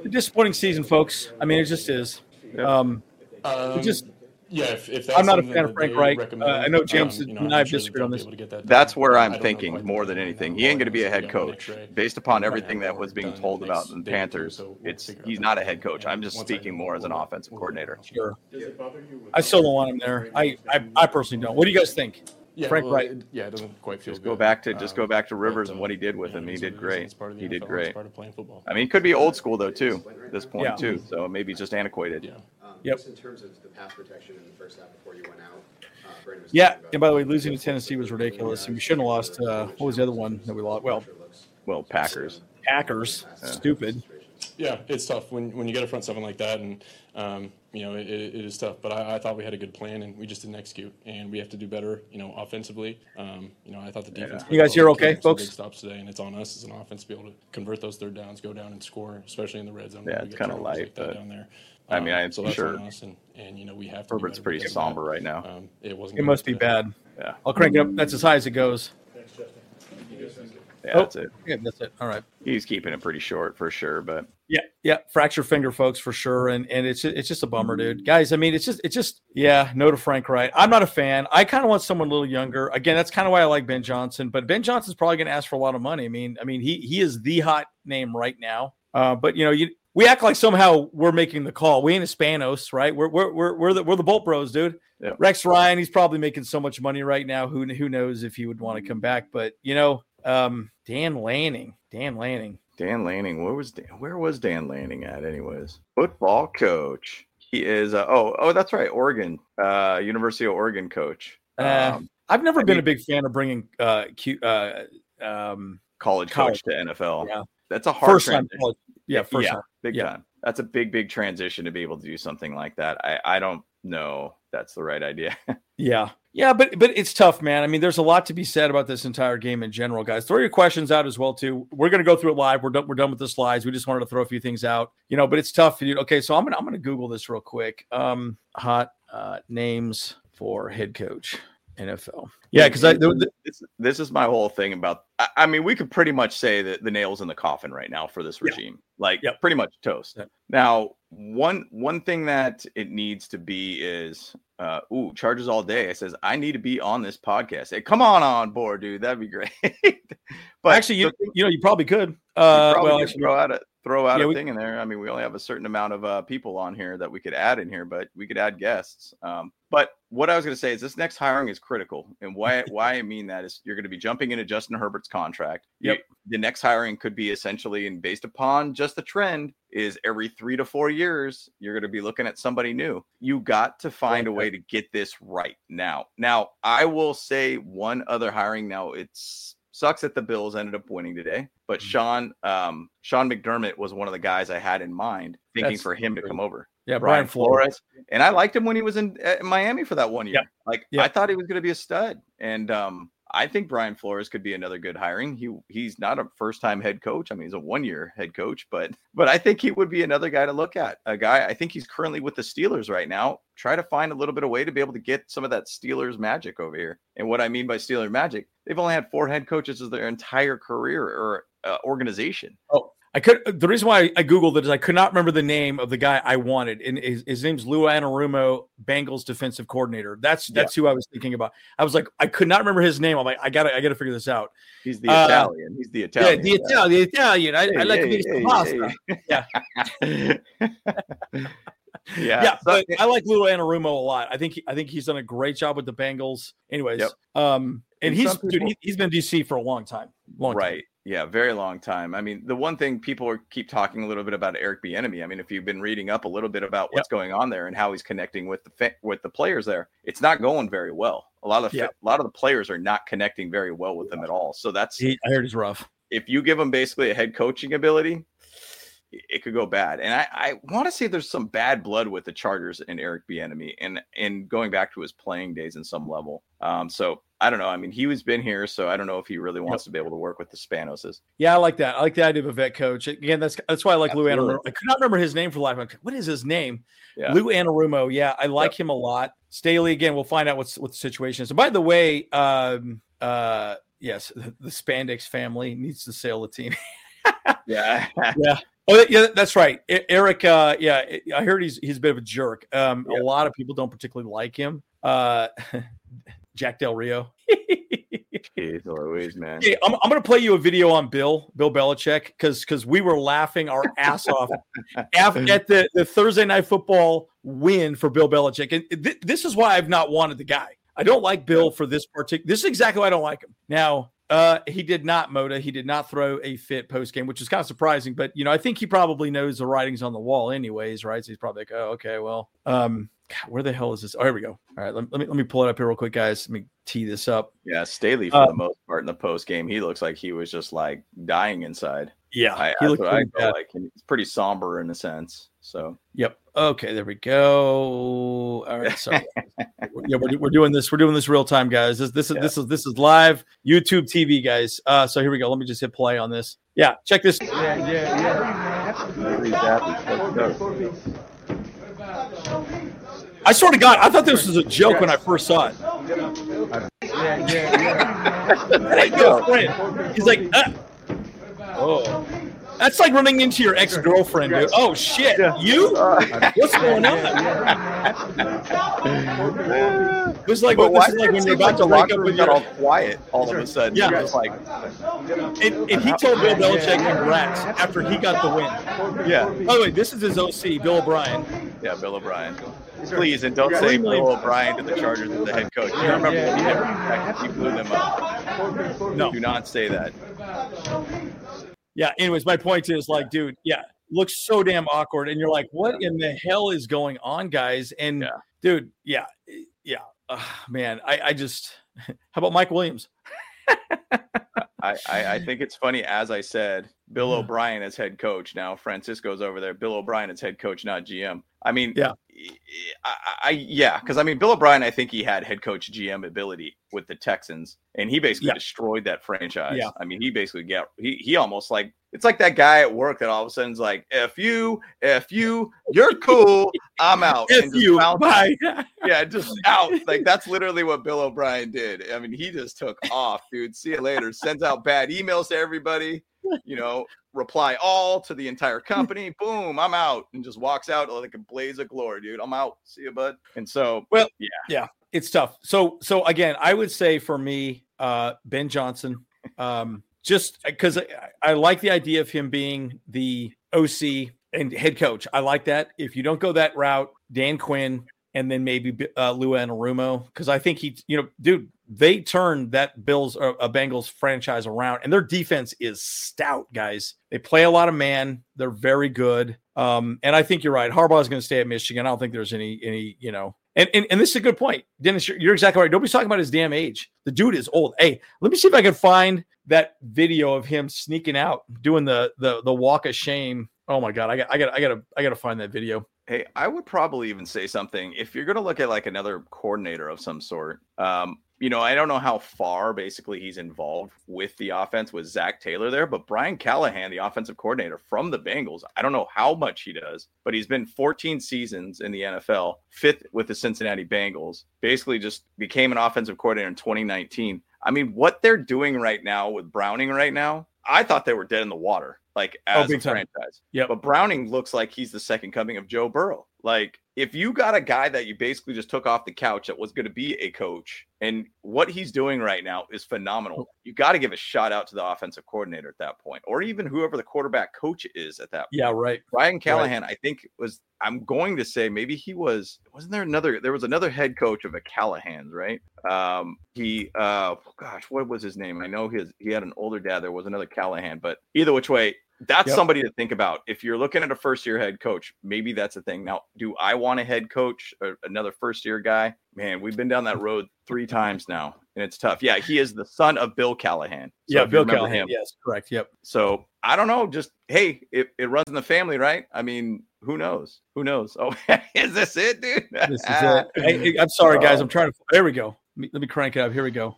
A disappointing season, folks. I mean, it just is. Um, Um, just- yeah, if, if that's I'm not a fan of Frank they Reich. Uh, I know James um, you know, and I have sure disagreed on this. able to get that That's where I I'm thinking more than anything. He ain't going to be a head I know is coach based upon everything that was being told about next in day or two, Panthers. It's he's not a head coach. I'm just speaking more as an offensive coordinator. sure. Does it bother you? I still don't want him there. I, I, I personally don't. What do you guys think? Yeah, Frank well, Reich. it- yeah, it doesn't quite feel Just go back to just go Um, back to but, Rivers and uh, what he did with you him. He did what it is. great. It's part of the He did great. It's part of playing football. I mean, he could be old school though too. At this point Yeah. too, so maybe just antiquated. Yeah. Um, Yep. Just in terms of the pass protection in the first half before you went out. Uh, Yeah, and by the way, losing to Tennessee was ridiculous, and we shouldn't have lost. Uh, what was the other one that we lost? Well, Well, Packers. Packers. Stupid. Yeah, it's tough when, when you get a front seven like that, and um, you know it, it it is tough. But I, I thought we had a good plan, and we just didn't execute. And we have to do better, you know, offensively. Um, you know, I thought the defense. You guys played hear okay, came folks? Big stops today, and it's on us as an offense to be able to convert those third downs, go down and score, especially in the red zone. Yeah, when it's get kinda light, like that but- down there. I mean, Um, I'm so that's sure on us, and, and you know we have to. Herbert's better pretty somber that. right now. Um, it wasn't. It must be bad. Yeah. I'll crank it up. That's as high as it goes. Yeah, Oh. that's it. Yeah, that's it. All right. He's keeping it pretty short for sure, but Yeah, yeah, fracture finger, folks, for sure, and and it's it's just a bummer, dude. Guys, I mean, it's just it's just yeah. No to Frank Reich. I'm not a fan. I kind of want someone a little younger. Again, that's kind of why I like Ben Johnson, but Ben Johnson's probably going to ask for a lot of money. I mean, I mean, he he is the hot name right now. Uh, but you know, you we act like somehow we're making the call. We ain't a Spanos, right? We're we're we're we're the we're the Bolt Bros, dude. Yeah. Rex Ryan, he's probably making so much money right now. Who who knows if he would want to come back? But you know, um, Dan Lanning, Dan Lanning. Dan Lanning, where was Dan, where was Dan Lanning at anyways? Football coach. He is uh, oh oh that's right, Oregon, uh, University of Oregon coach. Uh, Um, I've never I been mean- a big fan of bringing uh, Q, uh um college college. coach to NFL. Yeah. That's a hard first time transition. college. Yeah, first yeah, time. big Yeah. time. That's a big, big transition to be able to do something like that. I, I don't know that's the right idea. [laughs] Yeah. Yeah, but but it's tough, man. I mean, there's a lot to be said about this entire game in general, guys. Throw your questions out as well too. We're gonna go through it live. We're done. We're done with the slides. We just wanted to throw a few things out, you know. But it's tough. You okay? So I'm gonna I'm gonna Google this real quick. Um, hot uh, names for head coach NFL. Yeah, because I this, this is my whole thing about. I, I mean, we could pretty much say that the nails in the coffin right now for this Yeah. regime, like yeah. pretty much toast. Yep. Now, one one thing that it needs to be is, uh, ooh, charges all day. It says I need to be on this podcast. Hey, come on on board, dude. That'd be great. [laughs] but actually, you, the you know, you probably could. Uh, probably well, actually, throw out a throw out Yeah, a we- thing in there. I mean, we only have a certain amount of uh, people on here that we could add in here, but we could add guests. Um, but what I was going to say is this next hiring is critical, and why why I mean that is you're going to be jumping into Justin Herbert's contract. You- Yep. the next hiring could be essentially, and based upon just the trend, is every three to four years you're going to be looking at somebody new. You got to find a way to get this right now. Now, I will say one other hiring. Now it's sucks that the Bills ended up winning today, but Mhm. Sean um, Sean McDermott was one of the guys I had in mind, thinking That's for him to come over. yeah, Brian Brian Flores. Flores, and I liked him when he was in, Miami for that one year. Yep. Like Yep. I thought he was going to be a stud, and um, I think Brian Flores could be another good hiring. He he's not a first time head coach. I mean, he's a one year head coach, but but I think he would be another guy to look at. A guy I think he's currently with the Steelers right now. Try to find a little bit of way to be able to get some of that Steelers magic over here. And what I mean by Steelers magic, they've only had four head coaches of their entire career or uh, organization. Oh, I could. The reason why I googled it is I could not remember the name of the guy I wanted, and his, his name's Lou Anarumo, Bengals defensive coordinator. That's that's who I was thinking about. I was like, I could not remember his name. I'm like, I gotta, I gotta figure this out. He's the Uh, Italian. He's the Italian. yeah, the Italian, the Italian. I, I like hey, to hey, pasta. hey. [laughs] Yeah, yeah. so- but I like Lou Anarumo a lot. I think he, I think he's done a great job with the Bengals. Anyways, Yep. um, and And he's some dude, he, he's been DC for a long time. Long time. Yeah, very long time. I mean, the one thing people are keep talking a little bit about Eric Bieniemy. I mean, if you've been reading up a little bit about what's going on there and how he's connecting with the with the players there, it's not going very well. A lot of the, Yeah. a lot of the players are not connecting very well with them at all. So that's He, I heard he's rough. if you give him basically a head coaching ability, it could go bad. And I, I want to say there's some bad blood with the Chargers and Eric Bieniemy, and and going back to his playing days in some level. Um, so I don't know. I mean, he was been here, so I don't know if he really wants to be able to work with the Spanoses. Yeah, I like that. I like the idea of a vet coach. Again, that's that's why I like Lou Absolutely. Anarumo. I could not remember his name for life. What is his name? Yeah. Lou Anarumo. Yeah, I like him a lot. Staley. Again, we'll find out what's what the situation is. And by the way, um, uh, yes, the, the Spandex family needs to sail the team. [laughs] Yeah, [laughs] yeah. Oh, yeah, that's right. Eric, uh, yeah, I heard he's he's a bit of a jerk. Um, Yeah. A lot of people don't particularly like him. Uh, [laughs] Jack Del Rio. Jeez Louise, man. Hey, I'm, I'm going to play you a video on Bill, Bill Belichick, because because we were laughing our ass off [laughs] at the, the Thursday night football win for Bill Belichick. And th- this is why I've not wanted the guy. I don't like Bill for this particular. This is exactly why I don't like him. Now, Uh, he did not, Moda. He did not throw a fit post game, which is kind of surprising. But you know, I think he probably knows the writings on the wall, anyways, right? So he's probably like, oh, okay, well, um, God, where the hell is this? Oh, here we go. All right, let, let me let me pull it up here real quick, guys. Let me tee this up. Yeah, Staley for Uh, the most part in the post game, he looks like he was just like dying inside. Yeah, I, he looked what I feel like. It's pretty somber in a sense. So Yep. Okay, there we go. All right, sorry. [laughs] yeah, we're, we're doing this. We're doing this real time, guys. This this is this is this is live YouTube TV, guys. Uh, so here we go. Let me just hit play on this. Yeah, check this. I swear to God, I thought this was a joke when I first saw it. Hey, yo, [laughs] friend. He's like, uh, oh, that's like running into your ex girlfriend, dude. Oh shit, you? [laughs] What's going on? [laughs] It was like, but what, this is like when did you're it like about to break locker up room with got your. all quiet all of a sudden? Yeah. You're like, And, and he told Bill Belichick congrats after he got the win. yeah, By the way, this is his OC, Bill O'Brien. yeah, Bill O'Brien. Please, and don't say Bill O'Brien to the Chargers as the head coach. You remember when he never protected, he blew them up. No. Do not say that. Yeah. Anyways, my point is like, dude, yeah, looks so damn awkward, and you're like, what in the hell is going on, guys? And Yeah. dude, yeah, eh, yeah, Ugh, man, I, I just, [laughs] how about Mike Williams? [laughs] I, I, I think it's funny. As I said, Bill mm. O'Brien as head coach. Now Francisco's over there. Bill O'Brien as head coach, not GM. I mean, Yeah. I, I yeah, because I mean, Bill O'Brien. I think he had head coach GM ability with the Texans, and he basically Yeah. destroyed that franchise. Yeah. I mean, he basically got he he almost like it's like that guy at work that all of a sudden's like, "If you, if you, you're cool, I'm out." [laughs] If you, bye. [laughs] yeah, just out. Like that's literally what Bill O'Brien did. I mean, he just took off, dude. See you later. Sends out bad emails to everybody. You know, reply all to the entire company. Boom, I'm out, and just walks out like a blaze of glory, dude. I'm out. See you, bud. And so, Well, yeah, yeah, it's tough. So, so again, I would say for me, uh, Ben Johnson, um, just because I, I like the idea of him being the OC and head coach. I like that. If you don't go that route, Dan Quinn and then maybe uh, Lou Anarumo, because I think he, you know, dude, they turned that Bills uh, a Bengals franchise around, and their defense is stout, guys. They play a lot of man. They're very good. Um, and I think you're right. Harbaugh is going to stay at Michigan. I don't think there's any any you know. And, and, and this is a good point, Dennis. You're, you're exactly right. Nobody's talking about his damn age. The dude is old. Hey, let me see if I can find that video of him sneaking out doing the the the walk of shame. Oh my god, I got I got I got to I got to find that video. Hey, I would probably even say something if you're going to look at like another coordinator of some sort. Um, you know, I don't know how far basically he's involved with the offense with Zac Taylor there, but Brian Callahan, the offensive coordinator from the Bengals, I don't know how much he does, but he's been 14 seasons in the NFL, fifth with the Cincinnati Bengals, basically just became an offensive coordinator in 2019. I mean, what they're doing right now with Browning right now, I thought they were dead in the water, like Oh, as a time. franchise. Yep. But Browning looks like he's the second coming of Joe Burrow. Like, if you got a guy that you basically just took off the couch that was going to be a coach, and what he's doing right now is phenomenal, you got to give a shout out to the offensive coordinator at that point, or even whoever the quarterback coach is at that point. Yeah, right. Brian Callahan, I think was I'm going to say maybe he was wasn't there another there was another head coach of a Callahan's, right? Um he uh gosh, what was his name? I know his he had an older dad, there was another Callahan, but either which way, that's Yep. somebody to think about. If you're looking at a first year head coach, maybe that's a thing. Now, do I want a head coach or another first year guy? Man, we've been down that road three times now, and it's tough. Yeah, he is the son of Bill Callahan. So yeah, Bill Callahan. him- Yes, correct. Yep. so I don't know. Just hey, it, it runs in the family, right? I mean, who knows? Who knows? [laughs] Oh, is this it, dude? This is it. [laughs] Hey, I'm sorry, guys. I'm trying to. There we go. Let me, let me crank it up. Here we go.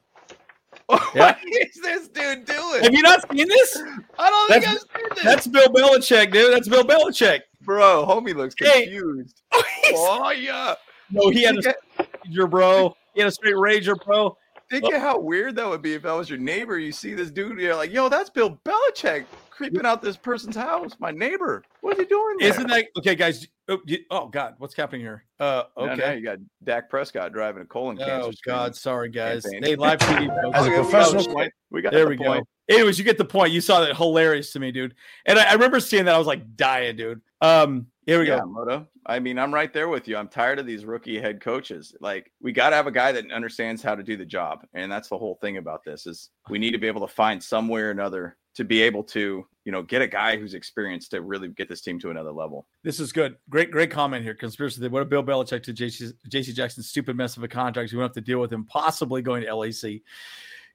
[laughs] what Yeah. is this dude doing? Have you not seen this? I don't think That's- I've seen this. That's Bill Belichick, dude. That's Bill Belichick. bro. Homie looks Hey. confused. [laughs] Oh, Oh yeah. no, he had a Think, rager, bro. He had a straight rager, bro. think of how weird that would be if that was your neighbor. You see this dude, you're like, yo, that's Bill Belichick creeping out this person's house. My neighbor. What is he doing? There? Isn't that okay, guys? Oh, you- oh, God, what's happening here? Uh, No, no, okay. you got Dak Prescott driving a colon cancer. Oh. God, sorry guys. campaign. Hey, live TV. [laughs] As a Okay, we got the professional- point. we got There the we point. go. Anyways, you get the point. You saw that hilarious to me, dude. And I, I remember seeing that. I was like dying, dude. Um, here we yeah, go. Moto. I mean, I'm right there with you. I'm tired of these rookie head coaches. Like, we got to have a guy that understands how to do the job, and that's the whole thing about this. Is we need to be able to find some way or another to be able to, you know, get a guy who's experienced to really get this team to another level. This is good. Great, great comment here. Conspiracy. theory. What a Bill Belichick to JC, JC Jackson's stupid mess of a contract. We won't have to deal with him possibly going to LAC.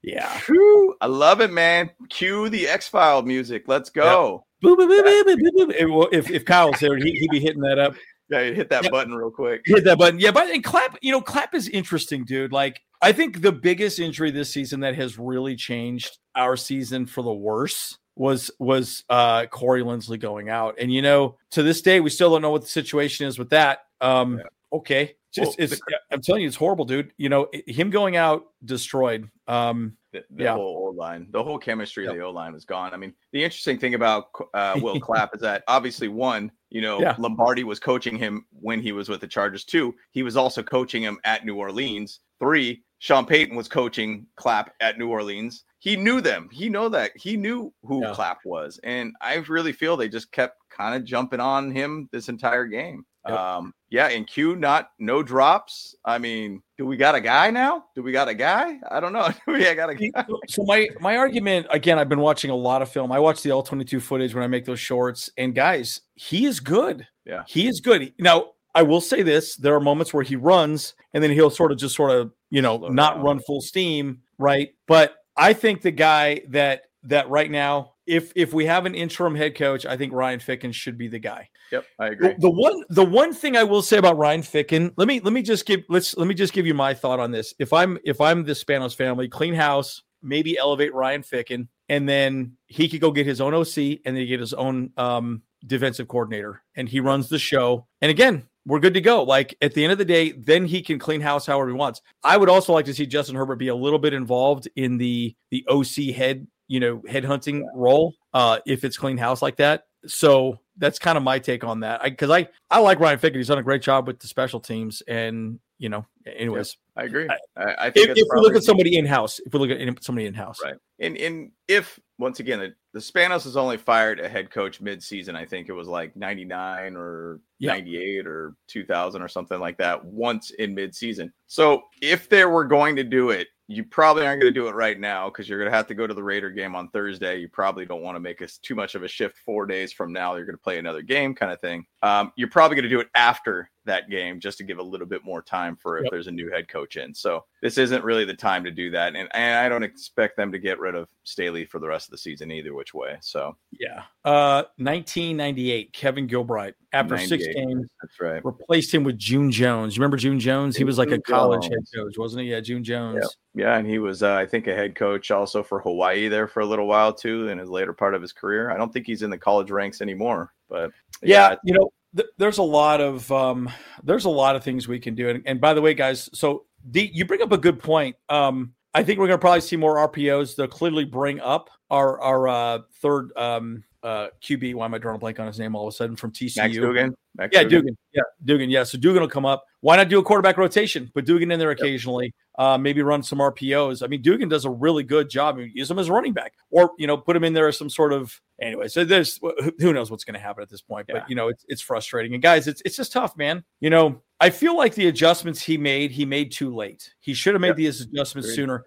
Yeah. Whew, I love it, man. Cue the X File music. Let's go. Boop, boop, boop, boop, If, if Kyle's there, he, he'd be hitting that up. Yeah, you hit that Yeah. button real quick. hit that button. Yeah, but and Clapp, you know, Clapp is interesting, dude. Like, I think the biggest injury this season that has really changed our season for the worse was was uh Corey Linsley going out. And you know, to this day, we still don't know what the situation is with that. Um, okay. Just Well, it's I'm telling you, it's horrible, dude. You know, it- him going out destroyed. Um, the, the Yeah. whole O line, the whole chemistry of the O line was gone. I mean, the interesting thing about uh, [laughs] Will Clapp is that obviously, one, you know, Yeah. Lombardi was coaching him when he was with the Chargers. Two, he was also coaching him at New Orleans. Three, Sean Payton was coaching Clapp at New Orleans. He knew them. He know that. He knew who Yeah. Clapp was, and I really feel they just kept kind of jumping on him this entire game. Yep. Um, yeah, and Q not no drops. I mean, do we got a guy now? Do we got a guy? I don't know. [laughs] Do we got a guy? so my my argument again i've been watching a lot of film i watch the all-22 footage when i make those shorts and guys he is good Yeah. he is good now i will say this there are moments where he runs and then he'll sort of just sort of you know not run full steam right but i think the guy that that right now if if we have an interim head coach i think ryan ficken should be the guy Yep, I agree. the, the one the one thing I will say about Ryan Ficken, let me let me just give let's let me just give you my thought on this. If I'm if I'm the Spanos family, clean house, maybe elevate Ryan Ficken, and then he could go get his own OC and then get his own um defensive coordinator and he runs the show. And again, we're good to go. Like at the end of the day, then he can clean house however he wants. I would also like to see Justin Herbert be a little bit involved in the the OC head, you know, head hunting role uh if it's clean house like that. So that's kind of my take on that. Because I, I like Ryan Ficken. He's done a great job with the special teams, and you know, anyways, I agree. I- I, I think if, if we look at somebody in house, if we look at somebody in house, right, and and if once again the, the Spanos has only fired a head coach mid-season, I think it was like ninety nine or Yeah. ninety eight or two thousand or something like that once in mid-season. So if they were going to do it. You probably aren't going to do it right now because you're going to have to go to the Raider game on Thursday. You probably don't want to make us too much of a shift four days from now. You're going to play another game, kind of thing. Um, you're probably going to do it after that game just to give a little bit more time for if Yep. there's a new head coach in. So this isn't really the time to do that, and, and I don't expect them to get rid of Staley for the rest of the season either, which way. So yeah. Uh, 1998, Kevin Gilbride, after six 98. games, that's right. replaced him with June Jones. You remember June Jones? He was like a college head coach, wasn't he? Yeah, June Jones. Yeah, and he was, uh, I think, a head coach also for Hawaii there for a little while too, in his later part of his career. I don't think he's in the college ranks anymore, but yeah, you know th- there's a lot of um there's a lot of things we can do and, and by the way guys so D, you bring up a good point um i think we're going to probably see more rpos they'll clearly bring up our our uh third um uh qb why am i drawing a blank on his name all of a sudden from tcu Max Duggan. Max yeah, Duggan. Yeah, Duggan. Yeah, so Duggan will come up. Why not do a quarterback rotation? Put Duggan in there occasionally. Uh, maybe run some RPOs. I mean, Duggan does a really good job. Use him as a running back, or you know, put him in there as some sort of. Anyway, so there's who knows what's going to happen at this point. Yeah. But you know, it's it's frustrating. And guys, it's it's just tough, man. You know, I feel like the adjustments he made, he made too late. He should have made Yep. these adjustments Agreed. sooner.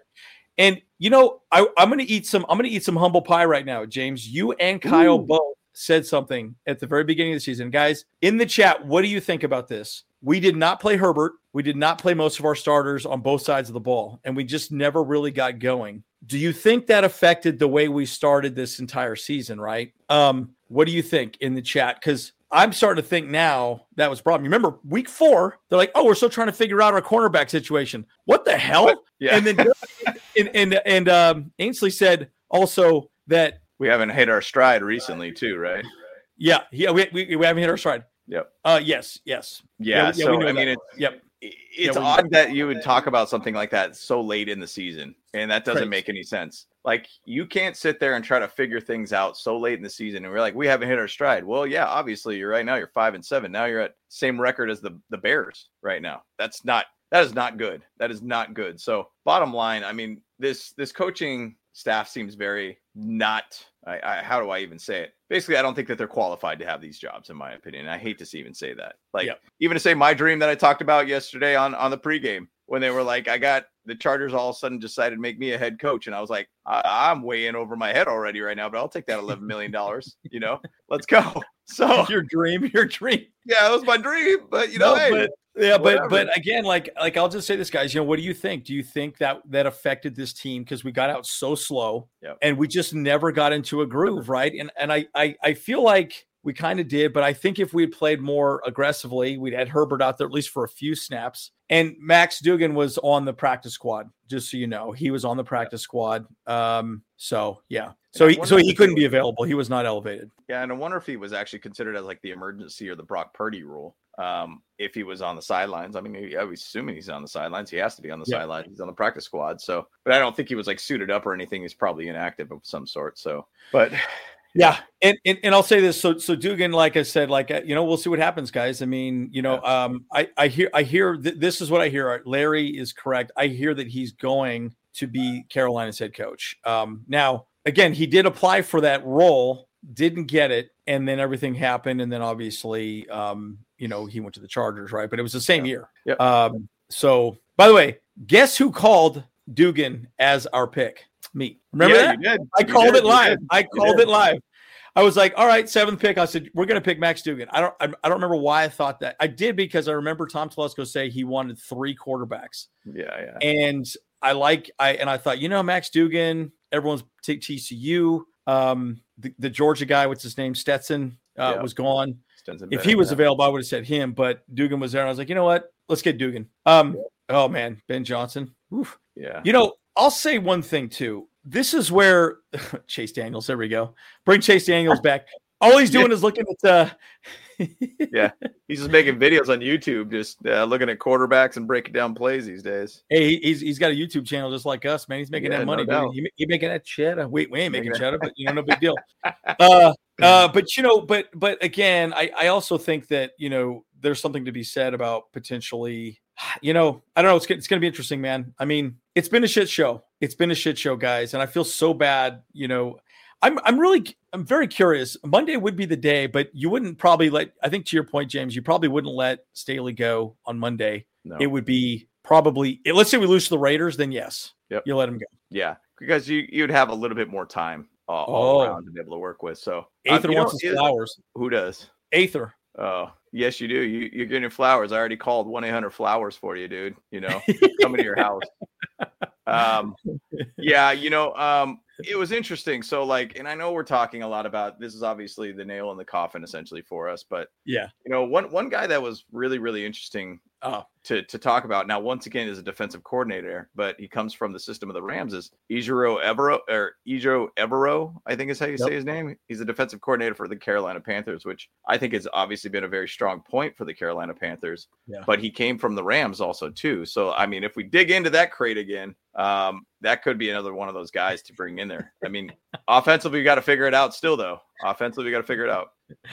And you know, I, I'm going to eat some. I'm going to eat some humble pie right now, James. You and Kyle Ooh. both said something at the very beginning of the season, guys. In the chat, what do you think about this? We did not play Herbert. We did not play most of our starters on both sides of the ball, and we just never really got going. Do you think that affected the way we started this entire season? Right? Um, what do you think in the chat? Because I'm starting to think now that was a problem. You remember week four? They're like, "Oh, we're still trying to figure out our cornerback situation." What the hell? Yeah, And then [laughs] and and, and um, Ainsley said also that we haven't hit our stride recently too, right? yeah, yeah, we, we, we haven't hit our stride. Yep. Uh, yes, yes. Yeah. we- we so know I mean, it's yep. it's we- odd that you would talk about something like that so late in the season and that doesn't Crazy. make any sense like you can't sit there and try to figure things out so late in the season and we're like we haven't hit our stride well yeah obviously you're right now you're five and seven now you're at same record as the the bears right now that's not that is not good that is not good so bottom line i mean this this coaching staff seems very not. I, I, how do I even say it? Basically, I don't think that they're qualified to have these jobs, in my opinion. I hate to even say that. Like, Yep. even to say my dream that I talked about yesterday on on the pregame when they were like, I got the Chargers all of a sudden decided to make me a head coach, and I was like, I, I'm way in over my head already right now, but I'll take that eleven million dollars. you know, let's go. [laughs] So your dream, [laughs] your dream. yeah, it was my dream, but you know, No, hey, but yeah, but whatever. but again, like like I'll just say this, guys. You know, what do you think? Do you think that that affected this team because we got out so slow Yep. and we just never got into a groove, right? And and I I, I feel like we kind of did, but I think if we had played more aggressively, we'd had Herbert out there at least for a few snaps. And Max Duggan was on the practice squad, just so you know, he was on the practice squad. Um, so yeah, so he, so he couldn't be available. He was not elevated. Yeah, and I wonder if he was actually considered as like the emergency or the Brock Purdy rule. Um, if he was on the sidelines, I mean, I was assuming he's on the sidelines. He has to be on the Yeah. sidelines. He's on the practice squad. So, but I don't think he was like suited up or anything. He's probably inactive of some sort. So, but [sighs] Yeah, and, and and I'll say this. So so Duggan, like I said, like uh, you know, we'll see what happens, guys. I mean, you know, um, I I hear I hear th- this is what I hear. Larry is correct. I hear that he's going to be Carolina's head coach. Um, now again, he did apply for that role, didn't get it, and then everything happened, and then obviously, um, you know, he went to the Chargers, right? But it was the same year. Yep. Um, so by the way, guess who called Duggan as our pick? Me. Remember Yeah, that? I You called did, it live. I called it live. I was like, all right, seventh pick. I said, we're going to pick Max Duggan. I don't, I, I don't remember why I thought that. I did because I remember Tom Telesco say he wanted three quarterbacks. Yeah, yeah. And I like, I, and I thought, you know, Max Duggan, everyone's t- TCU. Um, the, the Georgia guy, what's his name? Stetson uh, Yeah. was gone. Stetson If he was yeah. available, I would have said him, but Duggan was there. And I was like, you know what? Let's get Duggan. Um, oh man, Ben Johnson. Oof. yeah, You know, I'll say one thing too. This is where [laughs] Chase Daniels. There we go. Bring Chase Daniels back. All he's doing is looking at uh [laughs] yeah. He's just making videos on YouTube, just uh, looking at quarterbacks and breaking down plays these days. Hey, he's he's got a YouTube channel just like us, man. He's making Yeah, that no money. He, he making that cheddar. We, we ain't making cheddar, but you know, no big deal. [laughs] Uh, uh, but you know, but but again, I I also think that you know there's something to be said about potentially, [sighs] you know, I don't know. It's gonna- it's going to be interesting, man. I mean, it's been a shit show. It's been a shit show, guys, and I feel so bad. You know, I'm I'm really I'm very curious. Monday would be the day, but you wouldn't probably let. I think to your point, James, you probably wouldn't let Staley go on Monday. No. It would be probably. Let's say we lose to the Raiders, then yes, Yep. you let him go. Yeah, because you you'd have a little bit more time uh, all Oh. around to be able to work with. So um, Aether know, wants his flowers. Who does? Aether. Oh, yes, you do. You you're getting flowers. I already called one eight hundred flowers for you, dude. You know, [laughs] coming to your house. Um, yeah, you know, um, it was interesting. So, like, and I know we're talking a lot about this is obviously the nail in the coffin, essentially for us. But Yeah. you know, one one guy that was really really interesting Oh, to to talk about. Now once again is a defensive coordinator but he comes from the system of the rams is Ejiro Evero or Ejiro Evero I think is how you Yep. say his name. He's a defensive coordinator for the Carolina Panthers which I think has obviously been a very strong point for the Carolina Panthers. Yeah. but he came from the Rams also too. So I mean if we dig into that crate again um that could be another one of those guys to bring in there. I mean [laughs] offensively we got to figure it out still though. Offensively we got to figure it out [laughs]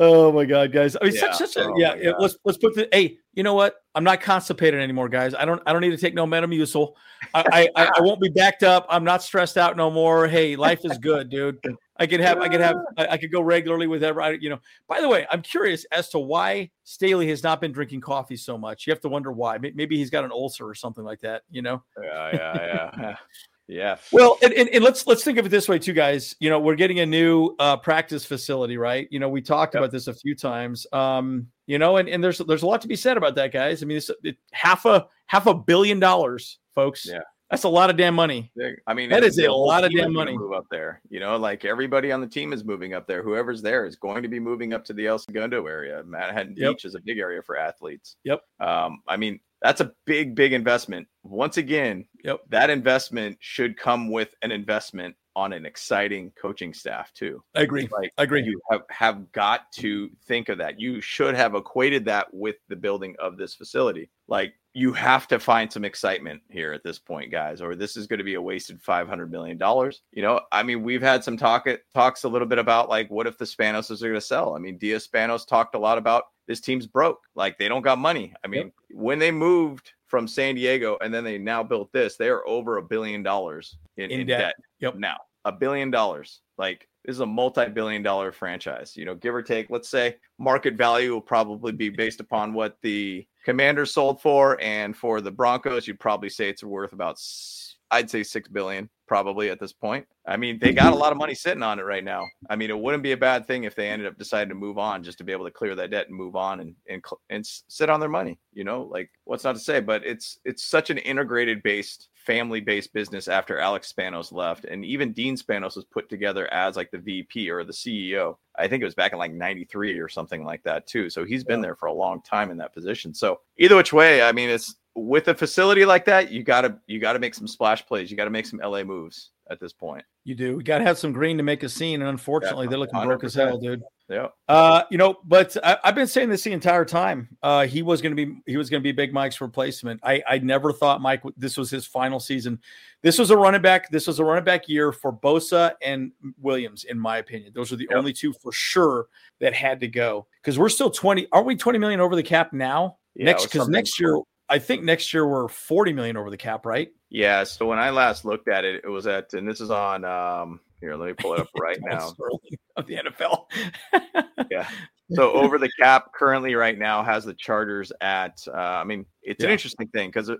Oh my god, guys! I mean, Yeah. such such a Oh yeah. it- let's let's put the hey. You know what? I'm not constipated anymore, guys. I don't I don't need to take no Metamucil. I I, I, I won't be backed up. I'm not stressed out no more. Hey, life is good, dude. I could have I could have [laughs] I, I could go regularly with every you know. By the way, I'm curious as to why Staley has not been drinking coffee so much. You have to wonder why. Maybe he's got an ulcer or something like that. You know. yeah yeah yeah [laughs] yeah Well, and, and, and let's let's think of it this way too, guys. You know, we're getting a new uh, practice facility, right? You know, we talked Yep. about this a few times. Um, you know, and, and there's there's a lot to be said about that, guys. I mean, it's it, half a half a billion dollars, folks. Yeah. that's a lot of damn money. I mean, that is a lot of damn money. Move up there, you know, like everybody on the team is moving up there. Whoever's there is going to be moving up to the El Segundo area. Manhattan Yep. Beach is a big area for athletes. Yep. Um, I mean, that's a big, big investment. Once again, Yep. that investment should come with an investment on an exciting coaching staff too. I agree. Like I agree. you have, have got to think of that. You should have equated that with the building of this facility. Like you have to find some excitement here at this point, guys, or this is going to be a wasted five hundred million dollars. You know, I mean, we've had some talk it talks a little bit about like what if the Spanos are going to sell. I mean, Diaz Spanos talked a lot about this team's broke, like they don't got money. I mean, when they moved from San Diego, and then they now built this. They are over a billion dollars in, In in, debt. debt. Yep. Now a billion dollars. Like this is a multi-billion dollar franchise. You know, give or take. Let's say market value will probably be based upon what the Commanders sold for, and for the Broncos, you'd probably say it's worth about. I'd say six billion probably at this point. I mean, they got a lot of money sitting on it right now. I mean, it wouldn't be a bad thing if they ended up deciding to move on just to be able to clear that debt and move on and and and sit on their money. You know, like what's not to say, but it's it's such an integrated based family based business after Alex Spanos left, and even Dean Spanos was put together as like the VP or the CEO. I think it was back in like '93 or something like that too. So he's been there for a long time in that position. So either which way, I mean, it's with a facility like that, you gotta you gotta make some splash plays. You gotta make some LA moves at this point. You do. We got to have some green to make a scene, and unfortunately, they're looking broke as hell, dude. Yeah. Uh, you know, but I, I've been saying this the entire time. Uh, he was to be he was to be Big Mike's replacement. I I never thought Mike this was his final season. This was a running back. This was a running back year for Bosa and Williams, in my opinion. Those are the Yep. only two for sure that had to go because we're still twenty. Aren't we twenty million over the cap now? Yeah, next because next year I think next year we're forty million over the cap, right? Yeah. So when I last looked at it, it was at, and this is on. um Here, let me pull it up right [laughs] now. [laughs] Of the NFL. [laughs] Yeah. So over the cap currently right now has the Chargers at. Uh, I mean, it's an interesting thing because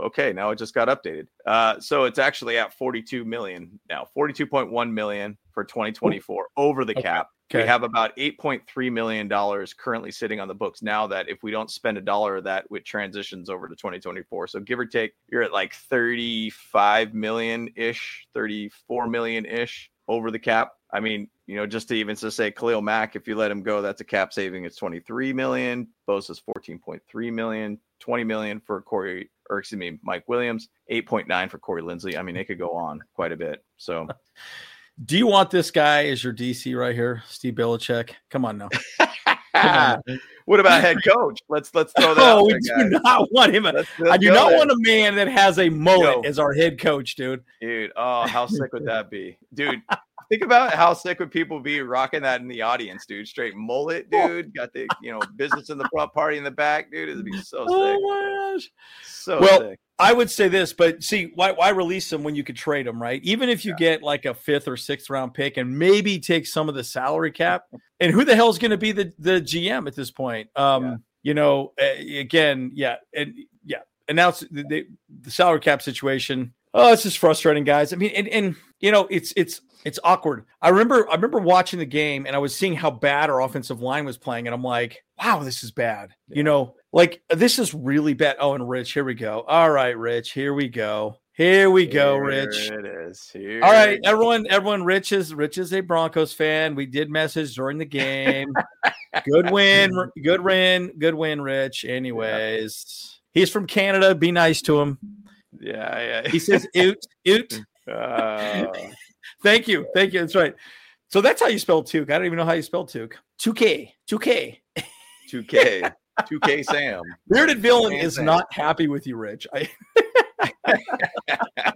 okay, now it just got updated. Uh, so it's actually at 42 million now, 42.1 million for 2024 over the Okay. cap. Okay. We have about 8.3 million dollars currently sitting on the books now. That if we don't spend a dollar of that, it transitions over to 2024. So give or take, you're at like 35 million ish, 34 million ish over the cap. I mean, you know, just to even to say Khalil Mack, if you let him go, that's a cap saving. It's 23 million. Bosa's 14.3 million, 20 million for Corey, or excuse me, Mike Williams, 8.9 for Corey Linsley. I mean, it could go on quite a bit. So [laughs] Do you want this guy as your DC right here, Steve Belichick? Come on now. on. [laughs] what about head coach? Let's let's throw that. out Oh, we there, do guys. not [laughs] want him. Let's- I let's do not there. want a man that has a mullet Yo. as our head coach, dude. Dude, oh, how [laughs] sick would that be? Dude, think about how sick would people be rocking that in the audience, dude. Straight mullet, oh. dude. Got the, you know, business in the front, party in the back, dude. It'd be so oh sick. Oh my gosh. So Well, sick. I would say this, but see, why why release them when you could trade them, right? Even if you get like a fifth or sixth round pick and maybe take some of the salary cap, and who the hell's going to be the the GM at this point? Um, Yeah. you know, again, yeah, and yeah, and now it's the, the, the salary cap situation. Oh, it's just frustrating, guys. I mean, and, and you know, it's it's it's awkward. I remember I remember watching the game and I was seeing how bad our offensive line was playing, and I'm like, wow, this is bad. You know, like this is really bad. Oh, and Rich, here we go. All right, Rich, here we go. Here we go, Rich. It is. Here All right, everyone, everyone. Rich is Rich is a Broncos fan. We did message during the game. good [laughs] win, good win, good win, Rich. Anyways, he's from Canada. Be nice to him. Yeah, yeah. He says oot, oot. Uh, Thank you, thank you. That's right. So that's how you spell Took. I don't even know how you spell Took. 2K, 2K. 2K. 2K Sam. Bearded Villain is thanks. not happy with you, Rich. I... [laughs]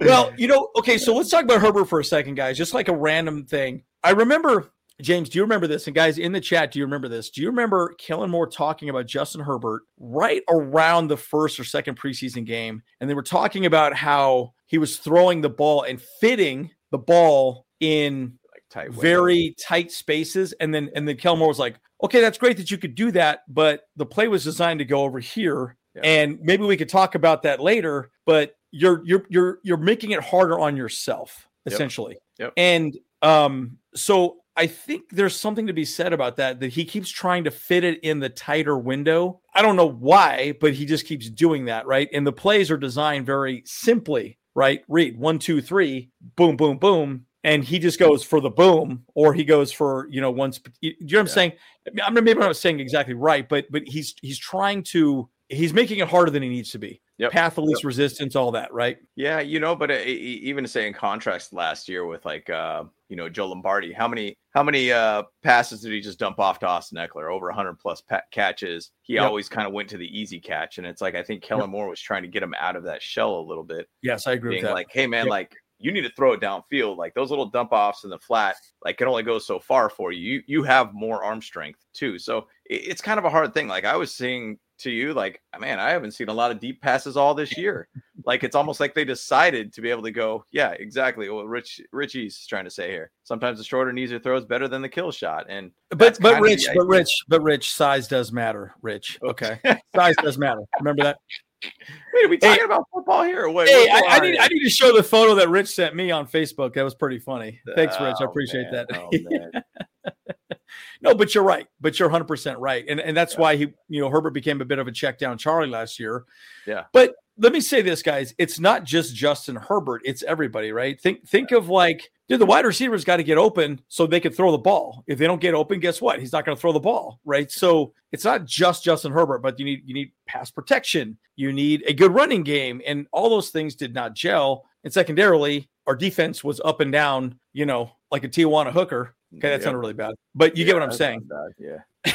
well, you know, okay, so let's talk about Herbert for a second, guys. Just like a random thing. I remember, James, do you remember this? And guys in the chat, do you remember this? Do you remember Kellen Moore talking about Justin Herbert right around the first or second preseason game? And they were talking about how he was throwing the ball and fitting the ball in tight very tight spaces. And then and then Kellen Moore was like, okay, that's great that you could do that, but the play was designed to go over here. Yeah. And maybe we could talk about that later, but you're you're you're you're making it harder on yourself, Yep. essentially. Yep. And um, so I think there's something to be said about that, that he keeps trying to fit it in the tighter window. I don't know why, but he just keeps doing that, right? And the plays are designed very simply, right? Read one, two, three, boom, boom, boom. And he just goes for the boom, or he goes for, you know, once. Do you know what I'm Yeah. saying? I'm maybe I'm not saying exactly right, but but he's he's trying to he's making it harder than he needs to be. Yep. Path of least resistance, all that, right? Yeah, you know, but uh, even to say in contrast last year with like uh, you know Joe Lombardi, how many how many uh passes did he just dump off to Austin Ekeler? Over 100 plus pa- catches. He Yep. always kind of went to the easy catch, and it's like I think Kellen Moore was trying to get him out of that shell a little bit, Yes, I agree being with that. like, "Hey man, Yep. like you need to throw it downfield. Like those little dump offs in the flat, like can only go so far for you. You you have more arm strength too. So it- it's kind of a hard thing. Like I was seeing to you, like, man, I haven't seen a lot of deep passes all this year. [laughs] like it's almost like they decided to be able to go, yeah, exactly what Rich Richie's trying to say here. Sometimes the shorter and easier throws better than the kill shot. And But but kind of the Rich, but. Rich, but Rich, size does matter. Rich, oh. okay, size does matter. Remember that? [laughs] Wait, are we Hey. talking about football here? Hey, I, I need here? I need to show the photo that Rich sent me on Facebook. That was pretty funny. Thanks, Rich. I Oh, appreciate man. that. Oh, [laughs] man. no, but you're right. But you're 100 percent right, and and that's why he, you know, Herbert became a bit of a check down Charlie last year. Yeah. But let me say this, guys. It's not just Justin Herbert. It's everybody, right? Think think of like, dude, the wide receivers got to get open so they can throw the ball. If they don't get open, guess what? He's not going to throw the ball, right? So it's not just Justin Herbert, but you need you need pass protection. You need a good running game, and all those things did not gel. And secondarily, our defense was up and down, you know, like a Tijuana hooker. Okay, that Yep. sounded really bad, but you Yeah, get what I'm saying. bad. Yeah. [laughs]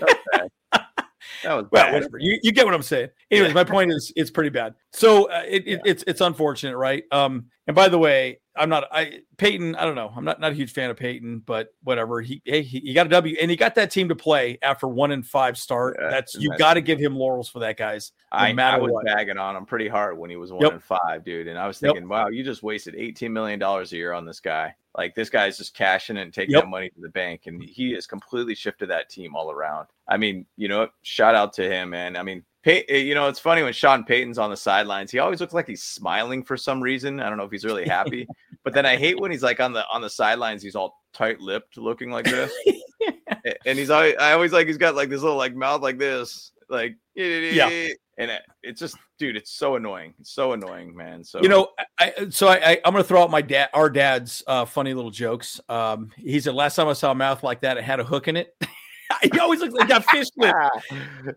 That was bad. That was Well, bad. whatever. You, you get what I'm saying. Anyways, my point is it's pretty bad. So uh, it, it, it's it's unfortunate, right? Um, and by the way, I'm not I Payton. I don't know. I'm not not a huge fan of Payton, but whatever. He hey, he, he got a W, and he got that team to play after one and five start. Yeah, That's you got to give him laurels for that, guys. No I, I was what. bagging on him pretty hard when he was one Yep. and five, dude. And I was Yep. thinking, wow, you just wasted eighteen million dollars a year on this guy. Like this guy's just cashing it and taking Yep. that money to the bank, and he has completely shifted that team all around. I mean, you know, shout out to him, man. I mean, Eh, you know, it's funny when Sean Payton's on the sidelines. He always looks like he's smiling for some reason. I don't know if he's really happy, [laughs] but then I hate when he's like on the on the sidelines. He's all tight-lipped, looking like this, [laughs] and he's always I always like he's got like this little like mouth like this, like Yeah. and it, it's just dude, it's so annoying. It's so annoying, man. So You know, I, so I, I I'm gonna throw out my dad, our dad's uh, funny little jokes. Um, he said last time I saw a mouth like that, it had a hook in it. [laughs] he always looks like got fish lip.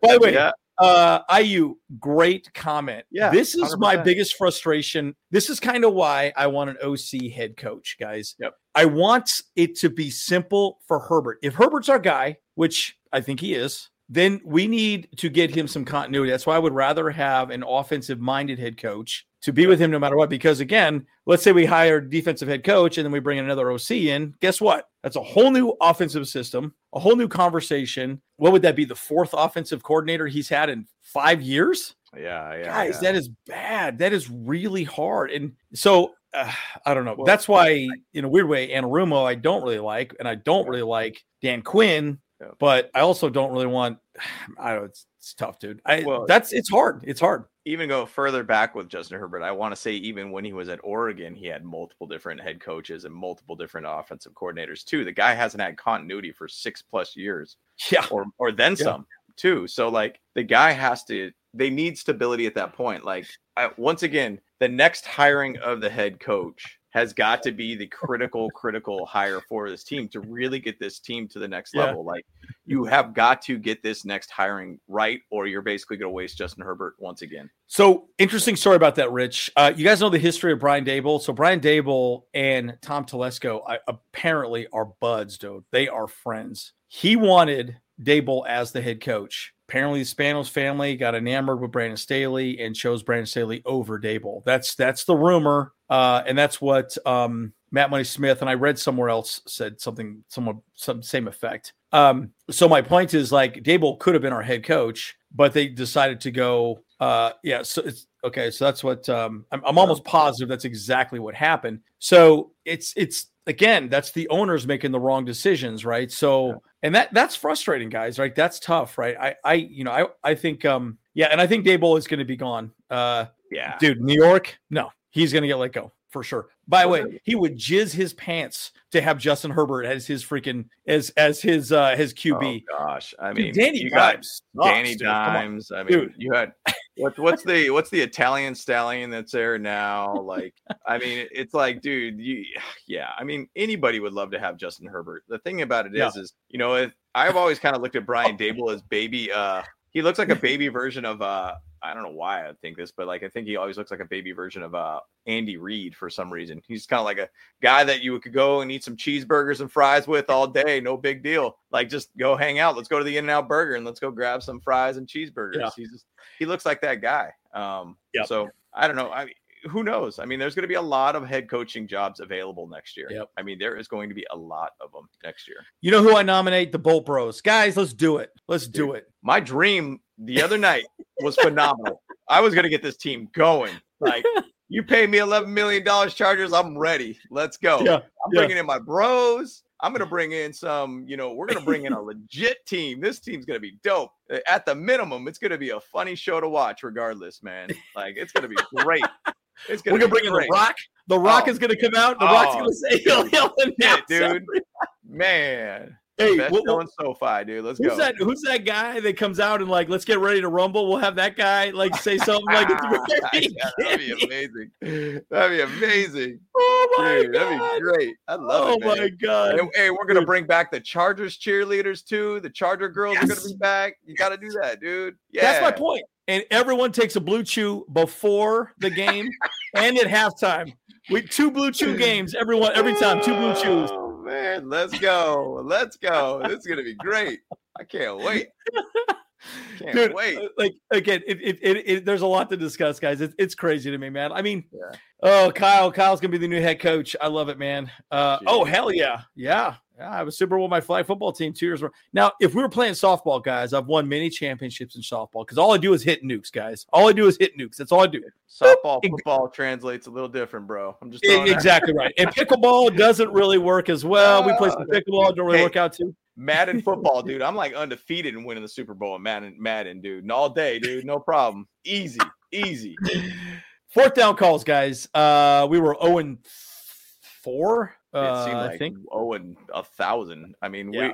By the way, Yeah. Uh, IU, great comment. Yeah, this is my 100%. biggest frustration. This is kind of why I want an OC head coach, guys. Yep. I want it to be simple for Herbert. If Herbert's our guy, which I think he is, then we need to get him some continuity. That's why I would rather have an offensive minded head coach to be with him no matter what. Because again, let's say we hire defensive head coach and then we bring another OC in. Guess what? That's a whole new offensive system, a whole new conversation. What would that be? The fourth offensive coordinator he's had in five years? yeah, yeah, Guys, yeah. that is bad. That is really hard. And so uh, I don't know. Well, That's why, in a weird way, Anarumo I don't really like, and I don't really like Dan Quinn. Yeah. But I also don't really want. [sighs] I don't. It's, it's tough, dude. I Well- that's it's hard. It's hard. Even go further back with Justin Herbert, I want to say even when he was at Oregon, he had multiple different head coaches and multiple different offensive coordinators too. The guy hasn't had continuity for six plus years, Yeah. or or then Yeah. some too. So like the guy has to. They need stability at that point. Like I, once again, the next hiring of the head coach has got to be the critical, critical hire for this team to really get this team to the next Yeah. level. Like you have got to get this next hiring right, or you're basically going to waste Justin Herbert once again. So interesting story about that, Rich. Uh, you guys know the history of Brian Daboll. So Brian Daboll and Tom Telesco I, apparently are buds, dude. They are friends. He wanted Daboll as the head coach. Apparently, the Spanos family got enamored with Brandon Staley and chose Brandon Staley over Daboll. That's that's the rumor, uh, and that's what um, Matt Money Smith and I read somewhere else said something, somewhat some same effect. Um, so my point is like Daboll could have been our head coach, but they decided to go. Uh, yeah, so it's okay. So that's what um, I'm, I'm almost positive that's exactly what happened. So it's it's again that's the owners making the wrong decisions, right? So and that that's frustrating, guys. Right? That's tough, right? I I you know I I think um yeah, and I think Daboll is going to be gone. Uh, Yeah. dude, New York, no, he's going to get let go for sure. By the way, he would jizz his pants to have Justin Herbert as his freaking as as his uh his QB. Oh gosh, I Dude, mean, Danny you got Dimes sucks, Danny dude. Dimes. I mean, Dude. you had what, what's the what's the Italian stallion that's there now? Like, I mean, it's like, dude, you, [sighs] yeah. I mean, anybody would love to have Justin Herbert. The thing about it is, Yeah. is you know, if, I've always kind of looked at Brian Daboll as baby. Uh, he looks like a [laughs] baby version of uh, I don't know why I think this, but like I think he always looks like a baby version of uh Andy Reid for some reason. He's kind of like a guy that you could go and eat some cheeseburgers and fries with all day, no big deal. Like just go hang out. Let's go to the In-N-Out Burger and let's go grab some fries and cheeseburgers. Yeah. He's just he looks like that guy. Um, Yep. so I don't know. I who knows? I mean, there's going to be a lot of head coaching jobs available next year. Yep. I mean, there is going to be a lot of them next year. You know who I nominate? The Bolt Bros. Guys, let's do it. Let's do it. My dream the other night was phenomenal. I was going to get this team going. Like, [laughs] you pay me $11 million Chargers, I'm ready. Let's go. Yeah, I'm yeah. bringing in my bros. I'm going to bring in some, you know, we're going to bring in a legit team. This team's going to be dope. At the minimum, it's going to be a funny show to watch, regardless, man. Like, it's going to be great. It's We're going gonna to bring in the Rock. The Rock Oh. is gonna come out. The Rock's Oh, gonna say he'll, he'll announce dude. Man. Hey, Best what- what- in SoFi, dude. Let's Who's go. that? Who's that guy that comes out and like, let's get ready to rumble? We'll have that guy like say something like, it's [laughs] Yeah, that'd be amazing. That'd be amazing. [laughs] "Oh my Dude, that'd be great. I love oh it. man. my god." And, hey, we're gonna bring back the Chargers cheerleaders too. The Charger girls are gonna be back. You got to do that, dude. Yeah, That's my point. And everyone takes a BlueChew before the game [laughs] and at halftime. We two BlueChew games. Everyone every time two BlueChews. Oh man, let's go. Let's go. This is gonna be great. I can't wait. [laughs] Can't Dude, wait. uh, like again, it, it, it, it, there's a lot to discuss, guys. It's it's crazy to me, man. I mean, Yeah. oh, Kyle, Kyle's gonna be the new head coach. I love it, man. Uh, oh hell yeah, yeah, yeah. I was Super Bowl with my flag football team two years. ago. Now, if we were playing softball, guys, I've won many championships in softball because all I do is hit nukes, guys. All I do is hit nukes. That's all I do. Softball, football translates a little different, bro. I'm just Exactly right. And pickleball doesn't really work as well. We play some [laughs] pickleball, don't really hey. work out too. Madden football, [laughs] dude. I'm like undefeated in winning the Super Bowl in Madden, Madden, dude. And all day, dude. No problem. Easy, easy. Fourth down calls, guys. Uh, we were 0 4. It Uh, seemed I like think. oh and a thousand. I mean, Yeah,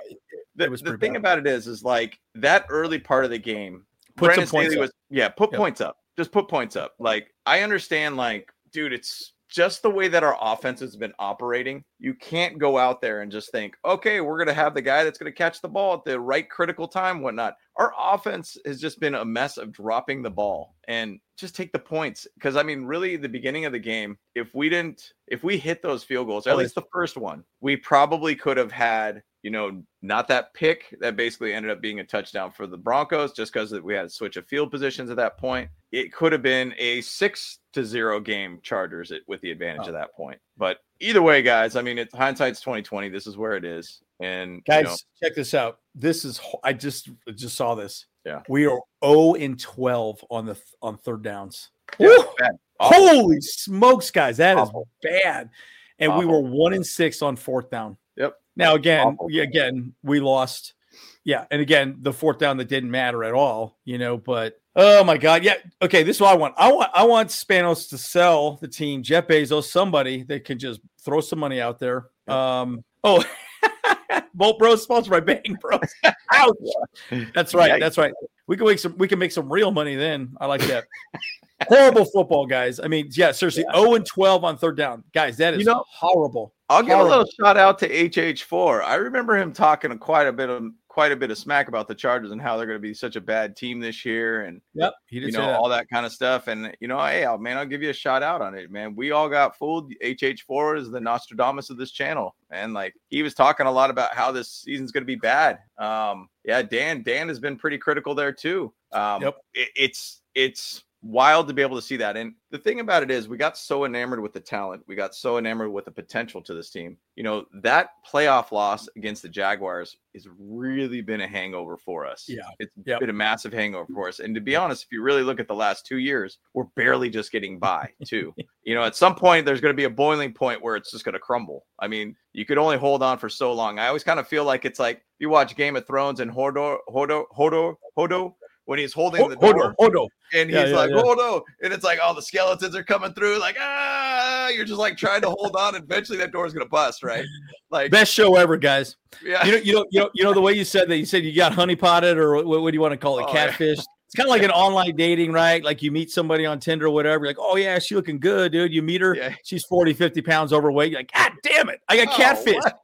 we the, the thing bad. about it is, is like that early part of the game. Put Brandon some points Staley up. was yeah, put Yep. points up. Just put points up. Like I understand, like, dude, it's just the way that our offense has been operating. You can't go out there and just think, okay, we're gonna have the guy that's gonna catch the ball at the right critical time, whatnot. Our offense has just been a mess of dropping the ball and just take the points. Because I mean, really, the beginning of the game, if we didn't, if we hit those field goals, at Oh, least the first one, we probably could have had you know, not that pick that basically ended up being a touchdown for the Broncos just because we had a switch of field positions at that point. It could have been a six to zero game Chargers with the advantage Oh. of that point. But either way, guys, I mean, it's hindsight's twenty twenty. This is where it is, and you Guys, know, check this out. This is I just just saw this. Yeah. We are 0 and 12 on the on third downs. yeah. Awful. Holy smokes, guys. That is Awful. bad. And we were 1 and 6 on fourth down. Now again, again, we lost. Yeah, and again, the fourth down that didn't matter at all, you know, but oh my god. Yeah, okay, this is what I want. I want I want Spanos to sell the team, Jeff Bezos, somebody that can just throw some money out there. Um oh [laughs] Bolt Bros sponsored by Bang Bros. Ouch. [laughs] That's right. That's right. We can make some we can make some real money then. I like that. Horrible football, guys. I mean, yeah, seriously, 0 and 12 on third down. Guys, that is You know- horrible. I'll give a little shout out to HH4. I remember him talking quite a bit of quite a bit of smack about the Chargers and how they're going to be such a bad team this year, and Yep. He did you know that. all that kind of stuff. And you know, hey, I'll- man, I'll give you a shout out on it, man. We all got fooled. HH4 is the Nostradamus of this channel, and like he was talking a lot about how this season's going to be bad. Um, yeah, Dan, Dan has been pretty critical there too. Um, Yep. it- it's it's wild to be able to see that. And the thing about it is, we got so enamored with the talent, we got so enamored with the potential to this team. You know, that playoff loss against the Jaguars has really been a hangover for us. Yeah. it's Yep. been a massive hangover for us. And to be honest, if you really look at the last two years, we're barely just getting by [laughs] too. you know, at some point there's going to be a boiling point where it's just going to crumble. I mean, you could only hold on for so long. I always kind of feel like it's like you watch Game of Thrones and Hodor, Hodor, Hodor, Hodor when he's holding the Hold door hold on. and he's yeah, like, yeah. "Oh no!" And it's like all the skeletons are coming through, like ah, you're just like trying to hold on. and Eventually, that door's gonna bust, right? Like, Best show ever, guys. yeah, You know, you know, you know, you know the way you said that. You said you got honey potted, or what, what do you want to call it? Oh. Catfish. It's kind of like an online dating, right? Like you meet somebody on Tinder or whatever. You're like, oh yeah, she looking good, dude. You meet her, Yeah. she's 40, 50 pounds overweight. You're like, God damn it, I got Oh, catfish. what?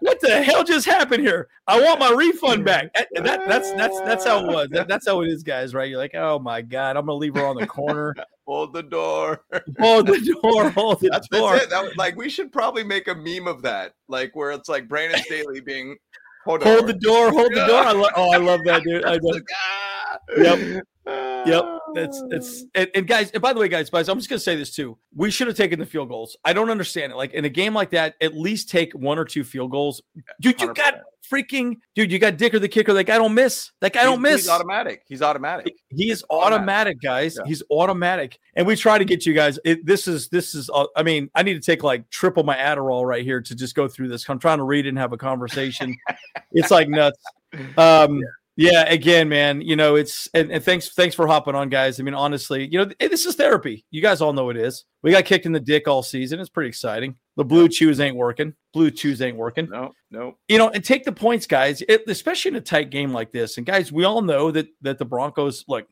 what? the hell just happened here? I want my refund [laughs] back. That, that- that's that's that's how it was. That- that's how it is, guys. Right? You're like, oh my god, I'm gonna leave her on the corner. hold the door. [laughs] hold the door. Hold the That's, door. that's it. That, was- like, we should probably make a meme of that, like where it's like Brandon Staley being hold, Hold the door. Hold the door. I lo- oh, I love that, dude. I love. [laughs] Yep. Yep. that's that's and, and guys. And by the way, guys, guys, I'm just gonna say this too. We should have taken the field goals. I don't understand it. Like in a game like that, at least take one or two field goals. Dude, you got 100%. Freaking dude. You got Dicker the kicker. Like I don't miss. That guy don't He's- miss. He's automatic. He's automatic. He is automatic. automatic, guys. Yeah. He's automatic, and we try to get you guys. It, this is this is. Uh, I mean, I need to take like triple my Adderall right here to just go through this. I'm trying to read and have a conversation. it's like nuts. [laughs] Um, yeah. Again, man. You know, it's and, and thanks thanks for hopping on, guys. I mean, honestly, you know, this is therapy. You guys all know it is. We got kicked in the dick all season. It's pretty exciting. The BlueChews ain't working. BlueChews ain't working No, no. you know, and take the points, guys. It, especially in a tight game like this. And guys, we all know that that the Broncos, look,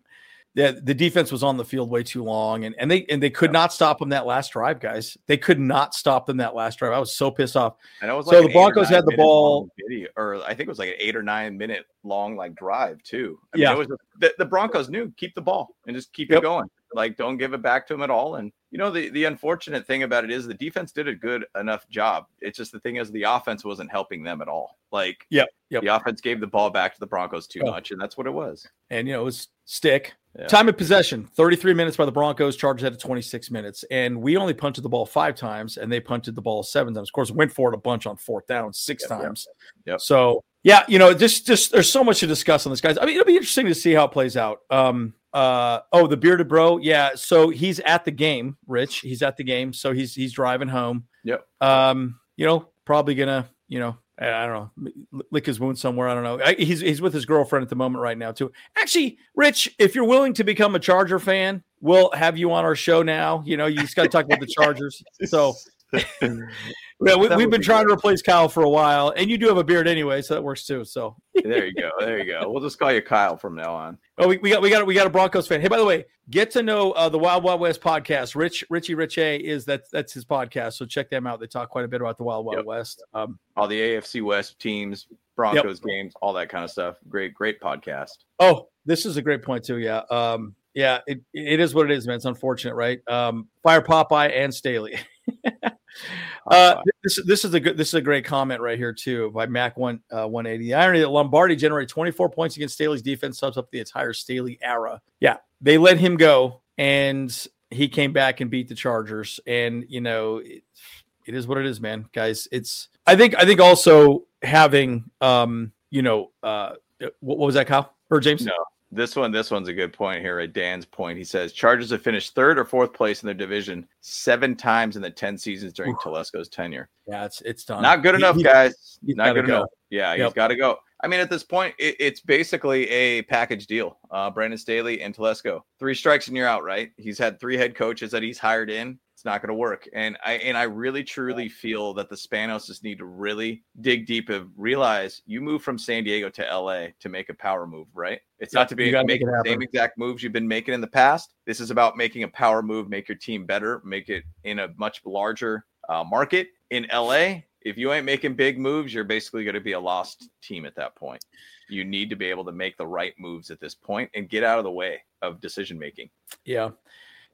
the the defense was on the field way too long, and and they and they could not stop them that last drive, guys. They could not stop them that last drive. I was so pissed off. And it was So the an eight or Broncos had the ball- video, or I think it was like an eight or nine minute long like drive too. I Yeah. mean, it was the, the Broncos knew keep the ball and just keep Yep. it going. Like don't give it back to them at all. And you know the the unfortunate thing about it is the defense did a good enough job. It's just the thing is the offense wasn't helping them at all. Like yeah, yep. the offense gave the ball back to the Broncos too Oh. much, and that's what it was. And you know, it was stick. Yeah. Time of possession, 33 minutes by the Broncos, Chargers had 26 minutes. And we only punted the ball five times, and they punted the ball seven times. Of course, went for it a bunch on fourth down, six Yep, yep. times. Yep. So yeah, you know, just just there's so much to discuss on this, guys. I mean, it'll be interesting to see how it plays out. Um, uh, oh, the bearded bro, yeah. So he's at the game, Rich. He's at the game, so he's he's driving home. Yep. Um, you know, probably gonna, you know, I don't know, lick his wound somewhere. I don't know. I, he's he's with his girlfriend at the moment right now too. Actually, Rich, if you're willing to become a Charger fan, we'll have you on our show now. You know, you just got to talk about the [laughs] Chargers. So. [laughs] Yeah, we, we've been be trying to replace Kyle for a while, and you do have a beard anyway, so that works too. So, there you go. There you go. We'll just call you Kyle from now on. [laughs] oh, we, we got we got we got a Broncos fan. Hey, by the way, get to know uh, the Wild Wild West podcast. Rich Richie Rich A is that that's his podcast, so check them out. They talk quite a bit about the Wild Wild Yep. West. Um, All the AFC West teams, Broncos games, all that kind of stuff. Great, great podcast. Oh, this is a great point too. Yeah. Um, yeah, it, it is what it is, man. It's unfortunate, right? Um, fire Popeye and Staley. [laughs] uh, this this is a good this is a great comment right here too by Mac one uh, one eighty. The irony that Lombardi generated twenty four points against Staley's defense sums up the entire Staley era. Yeah, they let him go, and he came back and beat the Chargers. And you know, it, it is what it is, man. Guys, it's I think I think also having um, you know, uh, what, what was that, Kyle or James? No, this one, this one's a good point here. At Dan's point, he says Chargers have finished third or fourth place in their division seven times in the ten seasons during Telesco's tenure. Yeah, it's it's done. Not good enough, he- guys. he's Not good go. enough. Yeah, he's Yep. got to go. I mean, at this point, it, it's basically a package deal. Uh, Brandon Staley and Telesco, three strikes and you're out. Right? He's had three head coaches that he's hired in. It's not going to work. And I and I really truly feel that the Spanos just need to really dig deep and realize you move from San Diego to LA to make a power move. Right? It's not to be you gotta make making the same exact moves you've been making in the past. This is about making a power move, make your team better, make it in a much larger uh, market in LA. If you ain't making big moves, you're basically going to be a lost team at that point. You need to be able to make the right moves at this point and get out of the way of decision making. Yeah.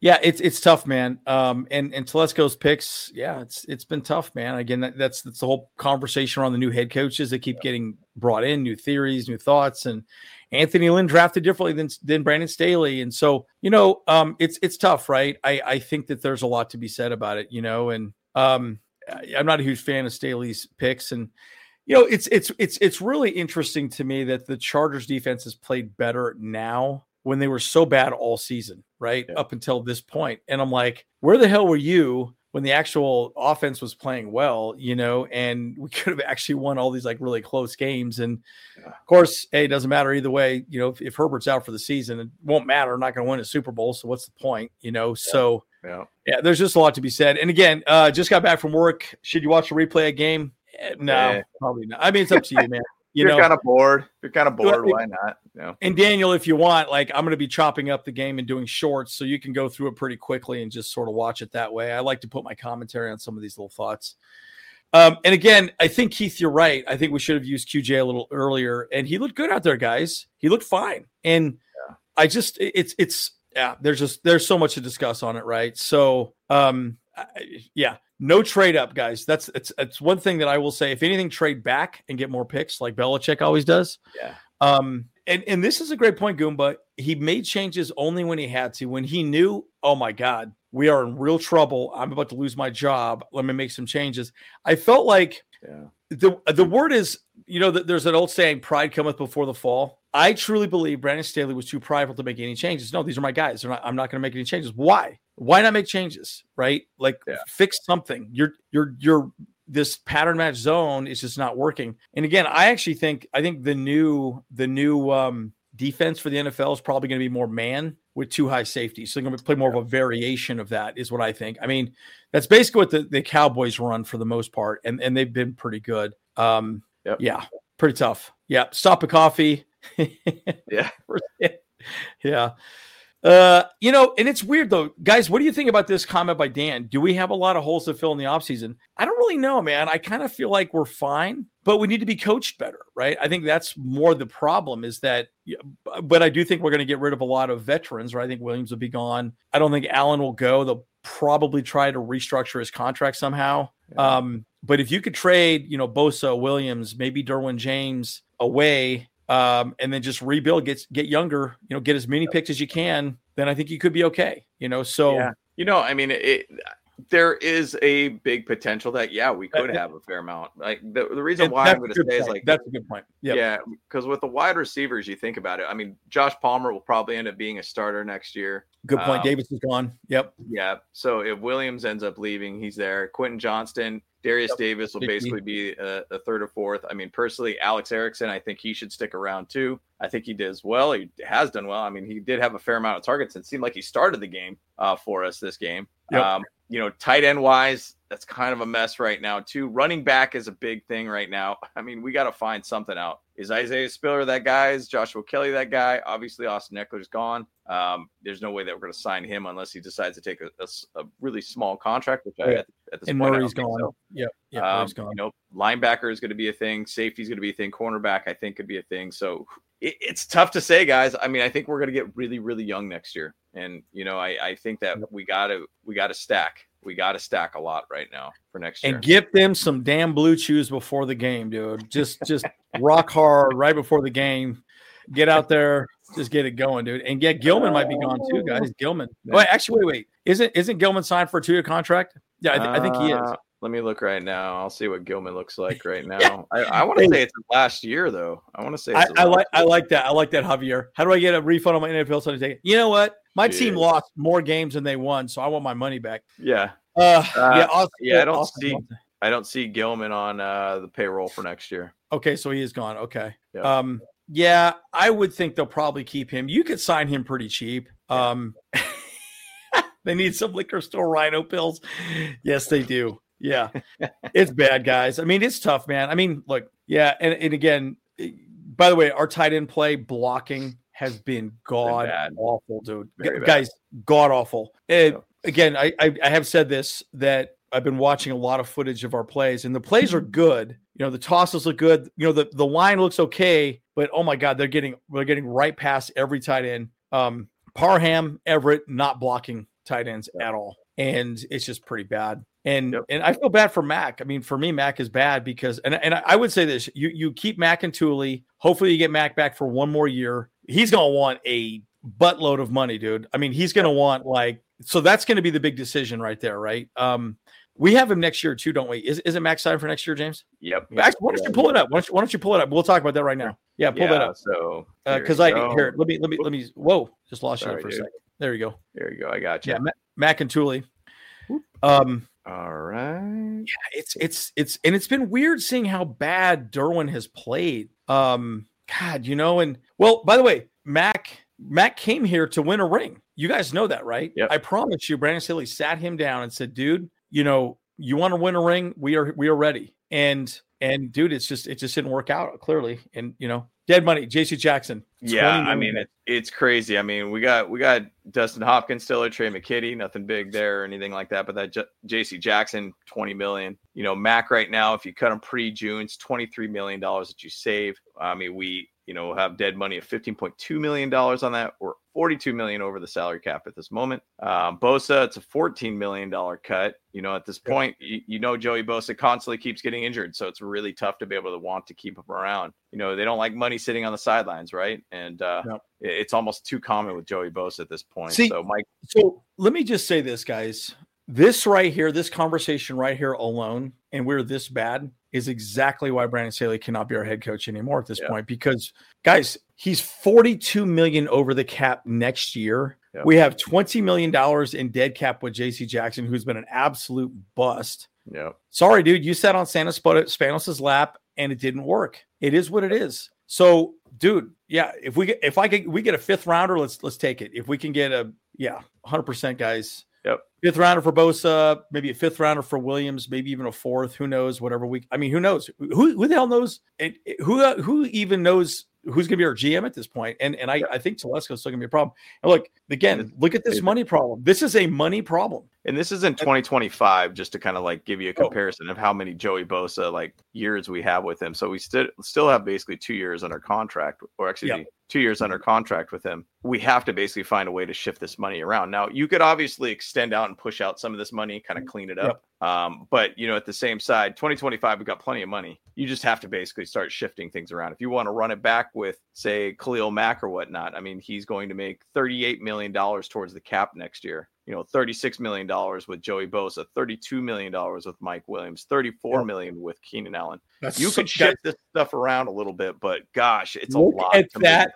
Yeah, it's it's tough, man. Um, and and Telesco's picks, yeah, it's it's been tough, man. Again, that, that's that's the whole conversation around the new head coaches that keep getting brought in, new theories, new thoughts, and Anthony Lynn drafted differently than than Brandon Staley, and so you know, um, it's it's tough, right? I I think that there's a lot to be said about it, you know, and um, I'm not a huge fan of Staley's picks, and you know, it's it's it's it's really interesting to me that the Chargers defense has played better now when they were so bad all season, right? Yeah. Up until this point. And I'm like, where the hell were you when the actual offense was playing well, you know, and we [laughs] could have actually won all these like really close games. And of course, hey, it doesn't matter either way. You know, if, if Herbert's out for the season, it won't matter. I'm not going to win a Super Bowl. So what's the point, you know? So Yeah. yeah, there's just a lot to be said. And again, uh, just got back from work. Should you watch a replay a game? Eh, No, Eh. probably not. I mean, it's up to you, man. You You are know, kind of bored. You're kind of bored. Why not? You know, and Daniel, if you want, like I'm going to be chopping up the game and doing shorts, so you can go through it pretty quickly and just sort of watch it that way. I like to put my commentary on some of these little thoughts. Um, and again, I think Keith, you're right. I think we should have used QJ a little earlier, and he looked good out there, guys. He looked fine, and I just it's it's yeah. There's just there's so much to discuss on it, right? So um, Yeah, no trade up, guys. That's it's it's one thing that I will say. If anything, trade back and get more picks, like Belichick always does. Yeah. Um, and and this is a great point, Goomba. He made changes only when he had to. When he knew, oh my God, we are in real trouble. I'm about to lose my job. Let me make some changes. I felt like Yeah. the the word is, you know, that there's an old saying, "Pride cometh before the fall." I truly believe Brandon Staley was too prideful to make any changes. No, these are my guys. Not, I'm not going to make any changes. Why? Why not make changes? Right? Like Yeah. fix something. You're you're you're this pattern match zone is just not working. And again, I actually think I think the new the new um defense for the NFL is probably going to be more man with two high safeties. So they're going to play more of a variation of that, is what I think. I mean, that's basically what the, the Cowboys run for the most part, and, and they've been pretty good. Um, Yep. Yeah, pretty tough. Yeah, stop a coffee. [laughs] Yeah. [laughs] yeah. Uh, you know, and it's weird though, guys. What do you think about this comment by Dan? Do we have a lot of holes to fill in the offseason? I don't really know, man. I kind of feel like we're fine, but we need to be coached better, right? I think that's more the problem is that, but I do think we're going to get rid of a lot of veterans, right? I think Williams will be gone. I don't think Allen will go. They'll probably try to restructure his contract somehow. Um, but if you could trade, you know, Bosa, Williams, maybe Derwin James away, um, and then just rebuild, get get younger, you know, get as many picks as you can, then I think you could be okay. You know, so Yeah. You know, I mean, it, there is a big potential that yeah, we could have a fair amount. Like the, the reason why I'm going to say is like that's a good point. Yep. yeah, because with the wide receivers, you think about it. I mean, Josh Palmer will probably end up being a starter next year. Good point. Um, Davis is gone. Yep. Yeah. So if Williams ends up leaving, he's there. Quentin Johnston, Derius Yep. Davis will basically be a, a third or fourth. I mean, personally, Alex Erickson, I think he should stick around too. I think he does well. He has done well. I mean, he did have a fair amount of targets and seemed like he started the game uh, for us this game. Yep. Um, you know, tight end wise, that's kind of a mess right now too. Running back is a big thing right now. [laughs] I mean, we got to find something out. Is Isaiah Spiller that guy? Is Joshua Kelley that guy? Obviously, Austin Ekeler's gone. Um, there's no way that we're going to sign him unless he decides to take a, a a really small contract, which I, at, at this And point, Murray's gone. so. Yep. Yeah. Um, Murray's gone. You know, linebacker is going to be a thing. Safety is going to be a thing. Cornerback, I think, could be a thing. So it, it's tough to say, guys. I mean, I think we're going to get really, really young next year, and you know, I, I think that we got to we got to stack. We got to stack a lot right now for next year. and get them some damn BlueChews before the game, dude. Just just rock hard right before the game. Get out there, just get it going, dude. And get Gilman might be gone too, guys. Gilman. Wait, actually, wait, wait. Isn't isn't Gilman signed for a two year contract? Yeah, I, th- I think he is. Uh, Let me look right now. I'll see what Gilman looks [laughs] like right now. I, I want to say it's last year, though. I want to say I, I like I like that. I like that, Javier. How do I get a refund on my NFL Sunday ticket? You know what? My team lost more games than they won, so I want my money back. Yeah, Uh, Uh, yeah, Austin, yeah, I don't Austin see- it. I don't see Gilman on uh, the payroll for next year. Okay, so he is gone. Okay. Yeah. Um, yeah, I would think they'll probably keep him. You could sign him pretty cheap. Um, [laughs] they need some liquor store rhino pills. Yes, they do. Yeah, [laughs] it's bad, guys. I mean, it's tough, man. I mean, look, yeah, and, and again, eh, by the way, our tight end play blocking has been god bad. awful, dude. Very Gu- bad. Guys, god awful. Eh, Yeah. Again, I, I I have said this that I've been watching a lot of footage of our plays, and the plays are good. You know, the tosses look good. You know, the, the line looks okay, but oh my god, they're getting they're getting right past every tight end. Um, Parham, Everett not blocking tight ends at all, and it's just pretty bad. And Yep. and I feel bad for Mack. I mean, for me, Mack is bad because and and I would say this: you you keep Mack and Tuli. Hopefully, you get Mac back for one more year. He's gonna want a buttload of money, dude. I mean, he's gonna want like so that's gonna be the big decision right there, right? Um, we have him next year too, don't we? Is isn't Max signed for next year, James? Yep. Actually, why don't you pull it up? Why don't you, why don't you pull it up? We'll talk about that right now. Yeah, pull that up. So Because here I you go. here, let me let me let me. Whoa, just lost you Sorry, there for a second. There you go. There you go. I got you. Yeah, Ma- Mack and Tuli. Um, All right. Yeah, it's it's it's and it's been weird seeing how bad Derwin has played. Um, God, you know, and well, by the way, Mack Mack came here to win a ring. You guys know that, right? Yep. I promise you, Brandon Staley sat him down and said, "Dude, you know, you want to win a ring? We are we are ready." And and dude, it's just it just didn't work out clearly. And you know, dead money. J.C. Jackson. Yeah, I mean it, it's crazy. I mean, we got we got Dustin Hopkins still, or Tre' McKitty, nothing big there or anything like that. But that J- J.C. Jackson, twenty million. You know, Mack right now, if you cut him pre-June, it's twenty three million dollars that you save. I mean, we you know have dead money of fifteen point two million dollars on that. We're 42 million over the salary cap at this moment. Um, Bosa, it's a 14 million dollar cut. You know, at this point, you, you know Joey Bosa constantly keeps getting injured, so it's really tough to be able to want to keep him around. You know, they don't like money sitting on the sidelines, right? And uh, Yep. it- it's almost too common with Joey Bosa at this point. See- so Mike, So let me just say this, guys. This right here, this conversation right here alone, and we're this bad, is exactly why Brandon Staley cannot be our head coach anymore at this Yeah. point. Because, guys, he's 42 million over the cap next year. Yeah. We have 20 million dollars in dead cap with JC Jackson, who's been an absolute bust. yeah, Sorry, dude, you sat on Santa Sp- Spanos' lap and it didn't work. It is what it is. So, dude, yeah, if we get if I get we get a fifth rounder, let's let's take it. If we can get a yeah, 100% guys. Yep. Fifth rounder for Bosa, maybe a fifth rounder for Williams, maybe even a fourth. Who knows? Whatever we. I mean, who knows? Who who the hell knows? And eh, who who even knows who's going to be our GM at this point? And and I I think Telesco's still going to be a problem. And look again, look at this money problem. This is a money problem. and this is in 2025, just to kind of like give you a Oh. comparison of how many Joey Bosa like years we have with him. So we still still have basically two years under contract, or actually Yep. two years under mm-hmm. contract with him. We have to basically find a way to shift this money around. Now you could obviously extend out and push out some of this money, kind of mm-hmm. clean it up. Um, but you know, at the same side, 2025, we've got plenty of money. You just have to basically start shifting things around. If you want to run it back with, say, Khalil Mack or whatnot, I mean, he's going to make 38 million dollars towards the cap next year. You know, 36 million dollars with Joey Bosa, 32 million dollars with Mike Williams, 34 million with Keenan Allen. That's You so- could shift this stuff around a little bit, but gosh, it's a lot. at that,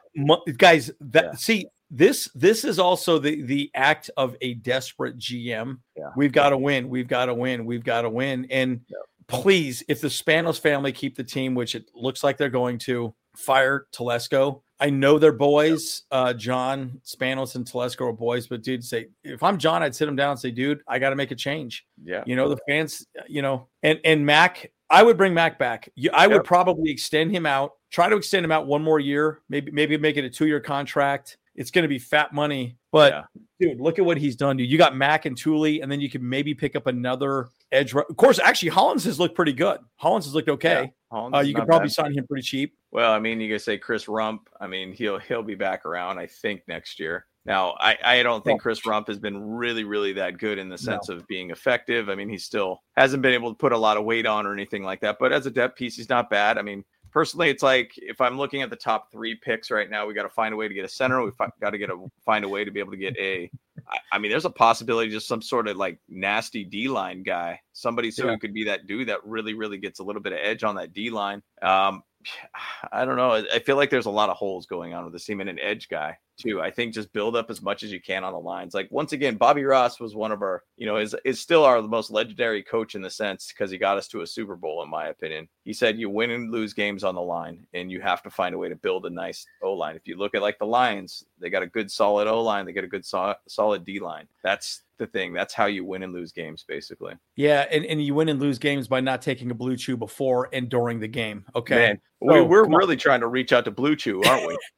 guys. That Yeah. see this. This is also the the act of a desperate GM. Yeah. We've got to win. We've got to win. We've got to win. And please, if the Spanos family keep the team, which it looks like they're going to, fire Telesco. I know they're boys. Uh, John Spanos and Telesco are boys, but dude, say if I'm John, I'd sit him down and say, dude, I got to make a change. Yeah. You know, the fans, you know, and and Mack, I would bring Mack back. I would Yep. probably extend him out, try to extend him out one more year, maybe maybe make it a two year contract. It's going to be fat money, but Yeah. dude, look at what he's done, dude. You got Mack and Tuli, and then you can maybe pick up another edge. Of course, actually, Hollins has looked pretty good. Hollins has looked okay. Hollins Uh, you could probably bad. sign him pretty cheap. Well, I mean, you could say Chris Rumph. I mean, he'll he'll be back around, I think, next year. Now, I, I don't think Chris Rumph has been really, really that good in the sense of being effective. I mean, he still hasn't been able to put a lot of weight on or anything like that. But as a depth piece, he's not bad. I mean, personally, it's like if I'm looking at the top three picks right now, we got to find a way to get a center. We have got to get a find a way to be able to get a. I, I mean, there's a possibility just some sort of like nasty D line guy, somebody so Yeah. who could be that dude that really, really gets a little bit of edge on that D line. Um, [sighs] I don't know. I I feel like there's a lot of holes going on with this team and an edge guy too. I think just build up as much as you can on the lines. Like once again, Bobby Ross was one of our, you know, is is still our most legendary coach in the sense because he got us to a Super Bowl, in my opinion. He said you win and lose games on the line, and you have to find a way to build a nice O line. If you look at like the Lions, they got a good solid O line, they got a good so- solid D line. That's the thing. That's how you win and lose games, basically. Yeah, and, and you win and lose games by not taking a BlueChew before and during the game. Okay. Man, we, So, we're come on. really trying to reach out to BlueChew, aren't we? [laughs]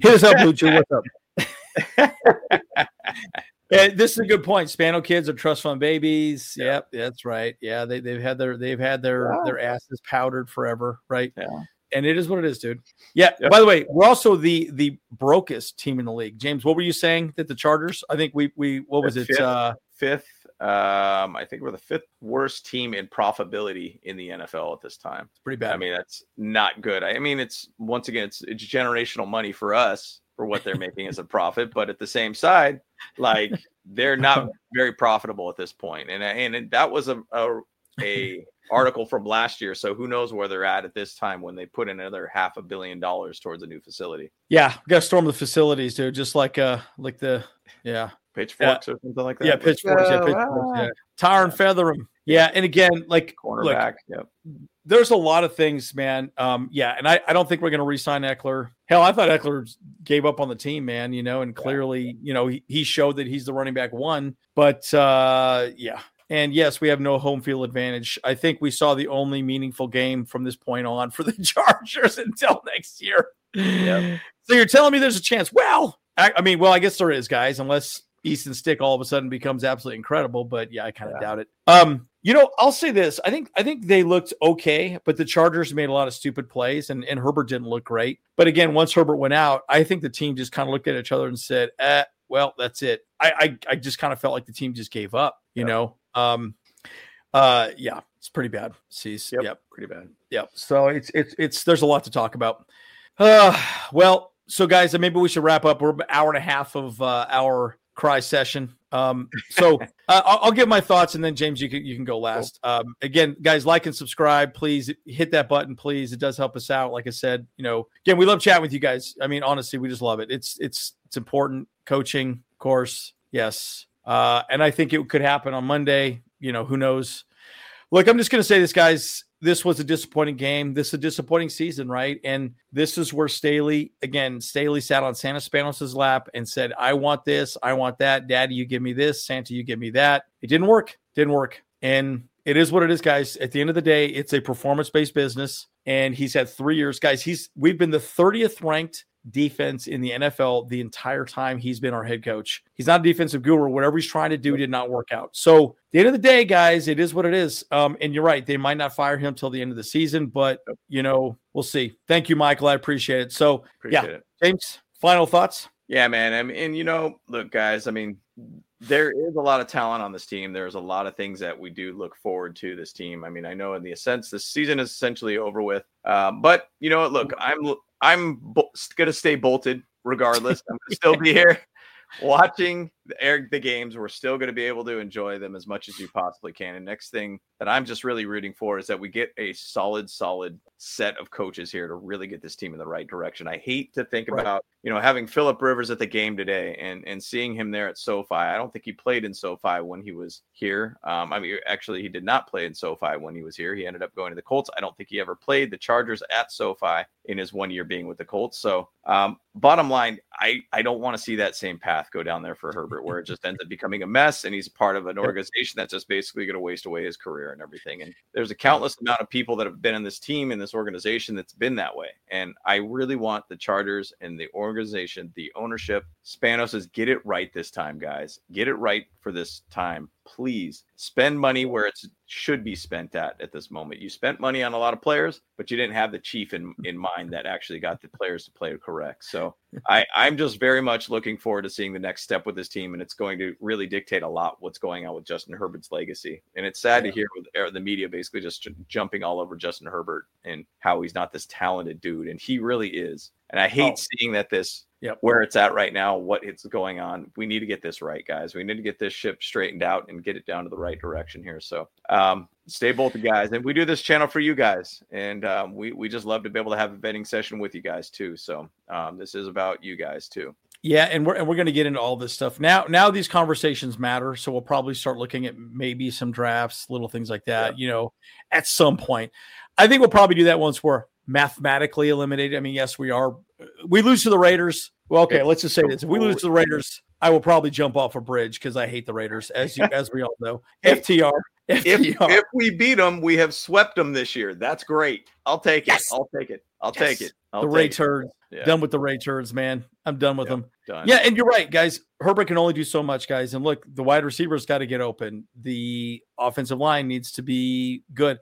Hit us up, BlueChew. What's up? [laughs] Yeah, this is a good point. Spano kids are trust fund babies. Yep, that's right. Yeah, they, they've had their they've had their Yeah. their asses powdered forever, right? Yeah. And it is what it is, dude. Yeah. By the way, we're also the the brokest team in the league. James, what were you saying that the Chargers? I think we we what was it? Uh, fifth. Um, I think we're the fifth worst team in profitability in the NFL at this time. It's pretty bad. I mean, that's not good. I mean, it's once again, it's, it's generational money for us for what they're making as a profit, but at the same side, like [laughs] they're not very profitable at this point. And and that was a a, a article from last year, so who knows where they're at at this time when they put in another half a billion dollars towards a new facility, yeah, we got to storm the facilities, dude. Just like uh like the yeah pitchforks or something like that. yeah Like, pitchforks, yeah, pitchforks, yeah. tar and feather them. Yeah, and again, like look, cornerback. Yep. there's a lot of things, man. Um, yeah, and I, I don't think we're going to re-sign Ekeler. Hell, I thought Ekeler gave up on the team, man. You know, and clearly, you know, he, he showed that he's the running back one. But uh, yeah, and yes, we have no home field advantage. I think we saw the only meaningful game from this point on for the [laughs] Chargers until next year. Yep. So you're telling me there's a chance? Well, I, I mean, well, I guess there is, guys, unless Easton Stick all of a sudden becomes absolutely incredible. But yeah, I kind of Yeah. doubt it. Um, You know, I'll say this. I think I think they looked okay, but the Chargers made a lot of stupid plays, and, and Herbert didn't look great. But again, once Herbert went out, I think the team just kind of looked at each other and said, eh, well, that's it. I I, I just kind of felt like the team just gave up, you Yep. know. Um uh yeah, it's pretty bad. Sees. Yep. yep. Pretty bad. Yep. So it's it's it's there's a lot to talk about. Uh [sighs] well, so guys, maybe we should wrap up. We're an hour and a half of uh, our cry session. Um, so [laughs] uh, I'll, I'll give my thoughts, and then James, you can you can go last. Um, again, guys, like and subscribe, please hit that button, please. It does help us out. Like I said, you know, again, we love chatting with you guys. I mean, honestly, we just love it. It's it's it's important. Coaching, of course, yes, uh, and I think it could happen on Monday. You know, who knows? Look, I'm just going to say this, guys. This was a disappointing game. This is a disappointing season, right? And this is where Staley, again, Staley sat on Santa Spanos' lap and said, I want this. I want that. Daddy, you give me this. Santa, you give me that. It didn't work. Didn't work. And it is what it is, guys. At the end of the day, it's a performance based business. And he's had three years, guys. He's we've been the 30th ranked defense in the NFL the entire time he's been our head coach. He's not a defensive guru. Whatever he's trying to do did not work out. So, at the end of the day, guys, it is what it is. Um, and you're right. They might not fire him till the end of the season, but, you know, we'll see. Thank you, Michael. I appreciate it. So, Appreciate yeah, it. James, final thoughts? Yeah, man. I mean, and you know, look, guys. I mean, there is a lot of talent on this team. There's a lot of things that we do look forward to this team. I mean, I know in the sense this season is essentially over with, um, but you know what? Look, I'm I'm bo- gonna stay bolted regardless. I'm gonna still be here [laughs] watching the, the games. We're still gonna be able to enjoy them as much as you possibly can. And next thing that I'm just really rooting for is that we get a solid, solid set of coaches here to really get this team in the right direction. I hate to think Right. about you know having Philip Rivers at the game today and and seeing him there at SoFi. I don't think he played in SoFi when he was here. Um, I mean, actually, he did not play in SoFi when he was here. He ended up going to the Colts. I don't think he ever played the Chargers at SoFi in his one year being with the Colts. So, um, bottom line, I I don't want to see that same path go down there for Herbert, where it [laughs] just ends up becoming a mess, and he's part of an organization that's just basically going to waste away his career and everything. And there's a countless amount of people that have been in this team in this organization that's been that way. And I really want the charters and the organization, the ownership, Spanos says, get it right this time, guys. Get it right for this time. Please spend money where it should be spent at at this moment. You spent money on a lot of players, but you didn't have the chief in, in mind that actually got the players to play correct. So [laughs] I, I'm just very much looking forward to seeing the next step with this team, and it's going to really dictate a lot what's going on with Justin Herbert's legacy. And it's sad to hear with uh, the media basically just jumping all over Justin Herbert and how he's not this talented dude, and he really is. And I hate Oh. seeing that this Yep. where it's at right now, what it's going on. We need to get this right, guys. We need to get this ship straightened out and get it down to the right direction here. So um, stay bolted, guys. And we do this channel for you guys. And um, we, we just love to be able to have a vetting session with you guys too. So um, this is about you guys too. Yeah, and we're and we're going to get into all this stuff now. Now these conversations matter, so we'll probably start looking at maybe some drafts, little things like that. You know, at some point, I think we'll probably do that once we're mathematically eliminated. I mean, yes, we are. We lose to the Raiders. Well, okay, let's just say this: if we lose to the Raiders, I will probably jump off a bridge because I hate the Raiders, as you as we all know. FTR, [laughs] If, FTR. if we beat them, we have swept them this year. That's great. I'll take it. Yes. I'll take it. I'll Yes. take it. I'll the Ray turds. Yeah. Done with the Ray turds, man. I'm done with Yep, them. Done. Yeah, and you're right, guys. Herbert can only do so much, guys. And look, the wide receivers got to get open. The offensive line needs to be good.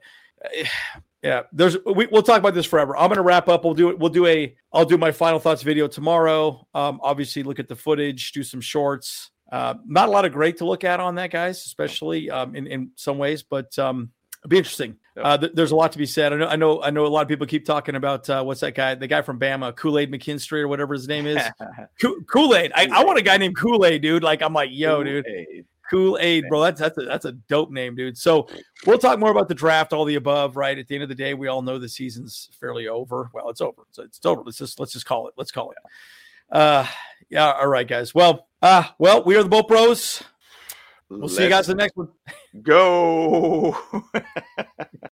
Yeah, there's we, we'll talk about this forever. I'm going to wrap up. We'll do it. We'll do a. I'll do my final thoughts video tomorrow. Um, obviously, look at the footage, do some shorts. Uh, not a lot of great to look at on that, guys, especially um, in in some ways, but um, it'll be interesting. Uh, th- there's a lot to be said. I know. I know. I know. A lot of people keep talking about uh, what's that guy? The guy from Bama, Kool Aid McKinstry or whatever his name is. [laughs] Kool Aid. I, I want a guy named Kool Aid, dude. Like I'm like, yo, dude, Hey, Kool Aid, bro. That's that's a, that's a dope name, dude. So we'll talk more about the draft, all the above. Right at the end of the day, we all know the season's fairly over. Well, it's over. So it's over. Let's just let's just call it. Let's call it. Uh, yeah. All right, guys. Well, uh, well, we are the Bolt Bros. We'll see you guys in the next one. Go. [laughs]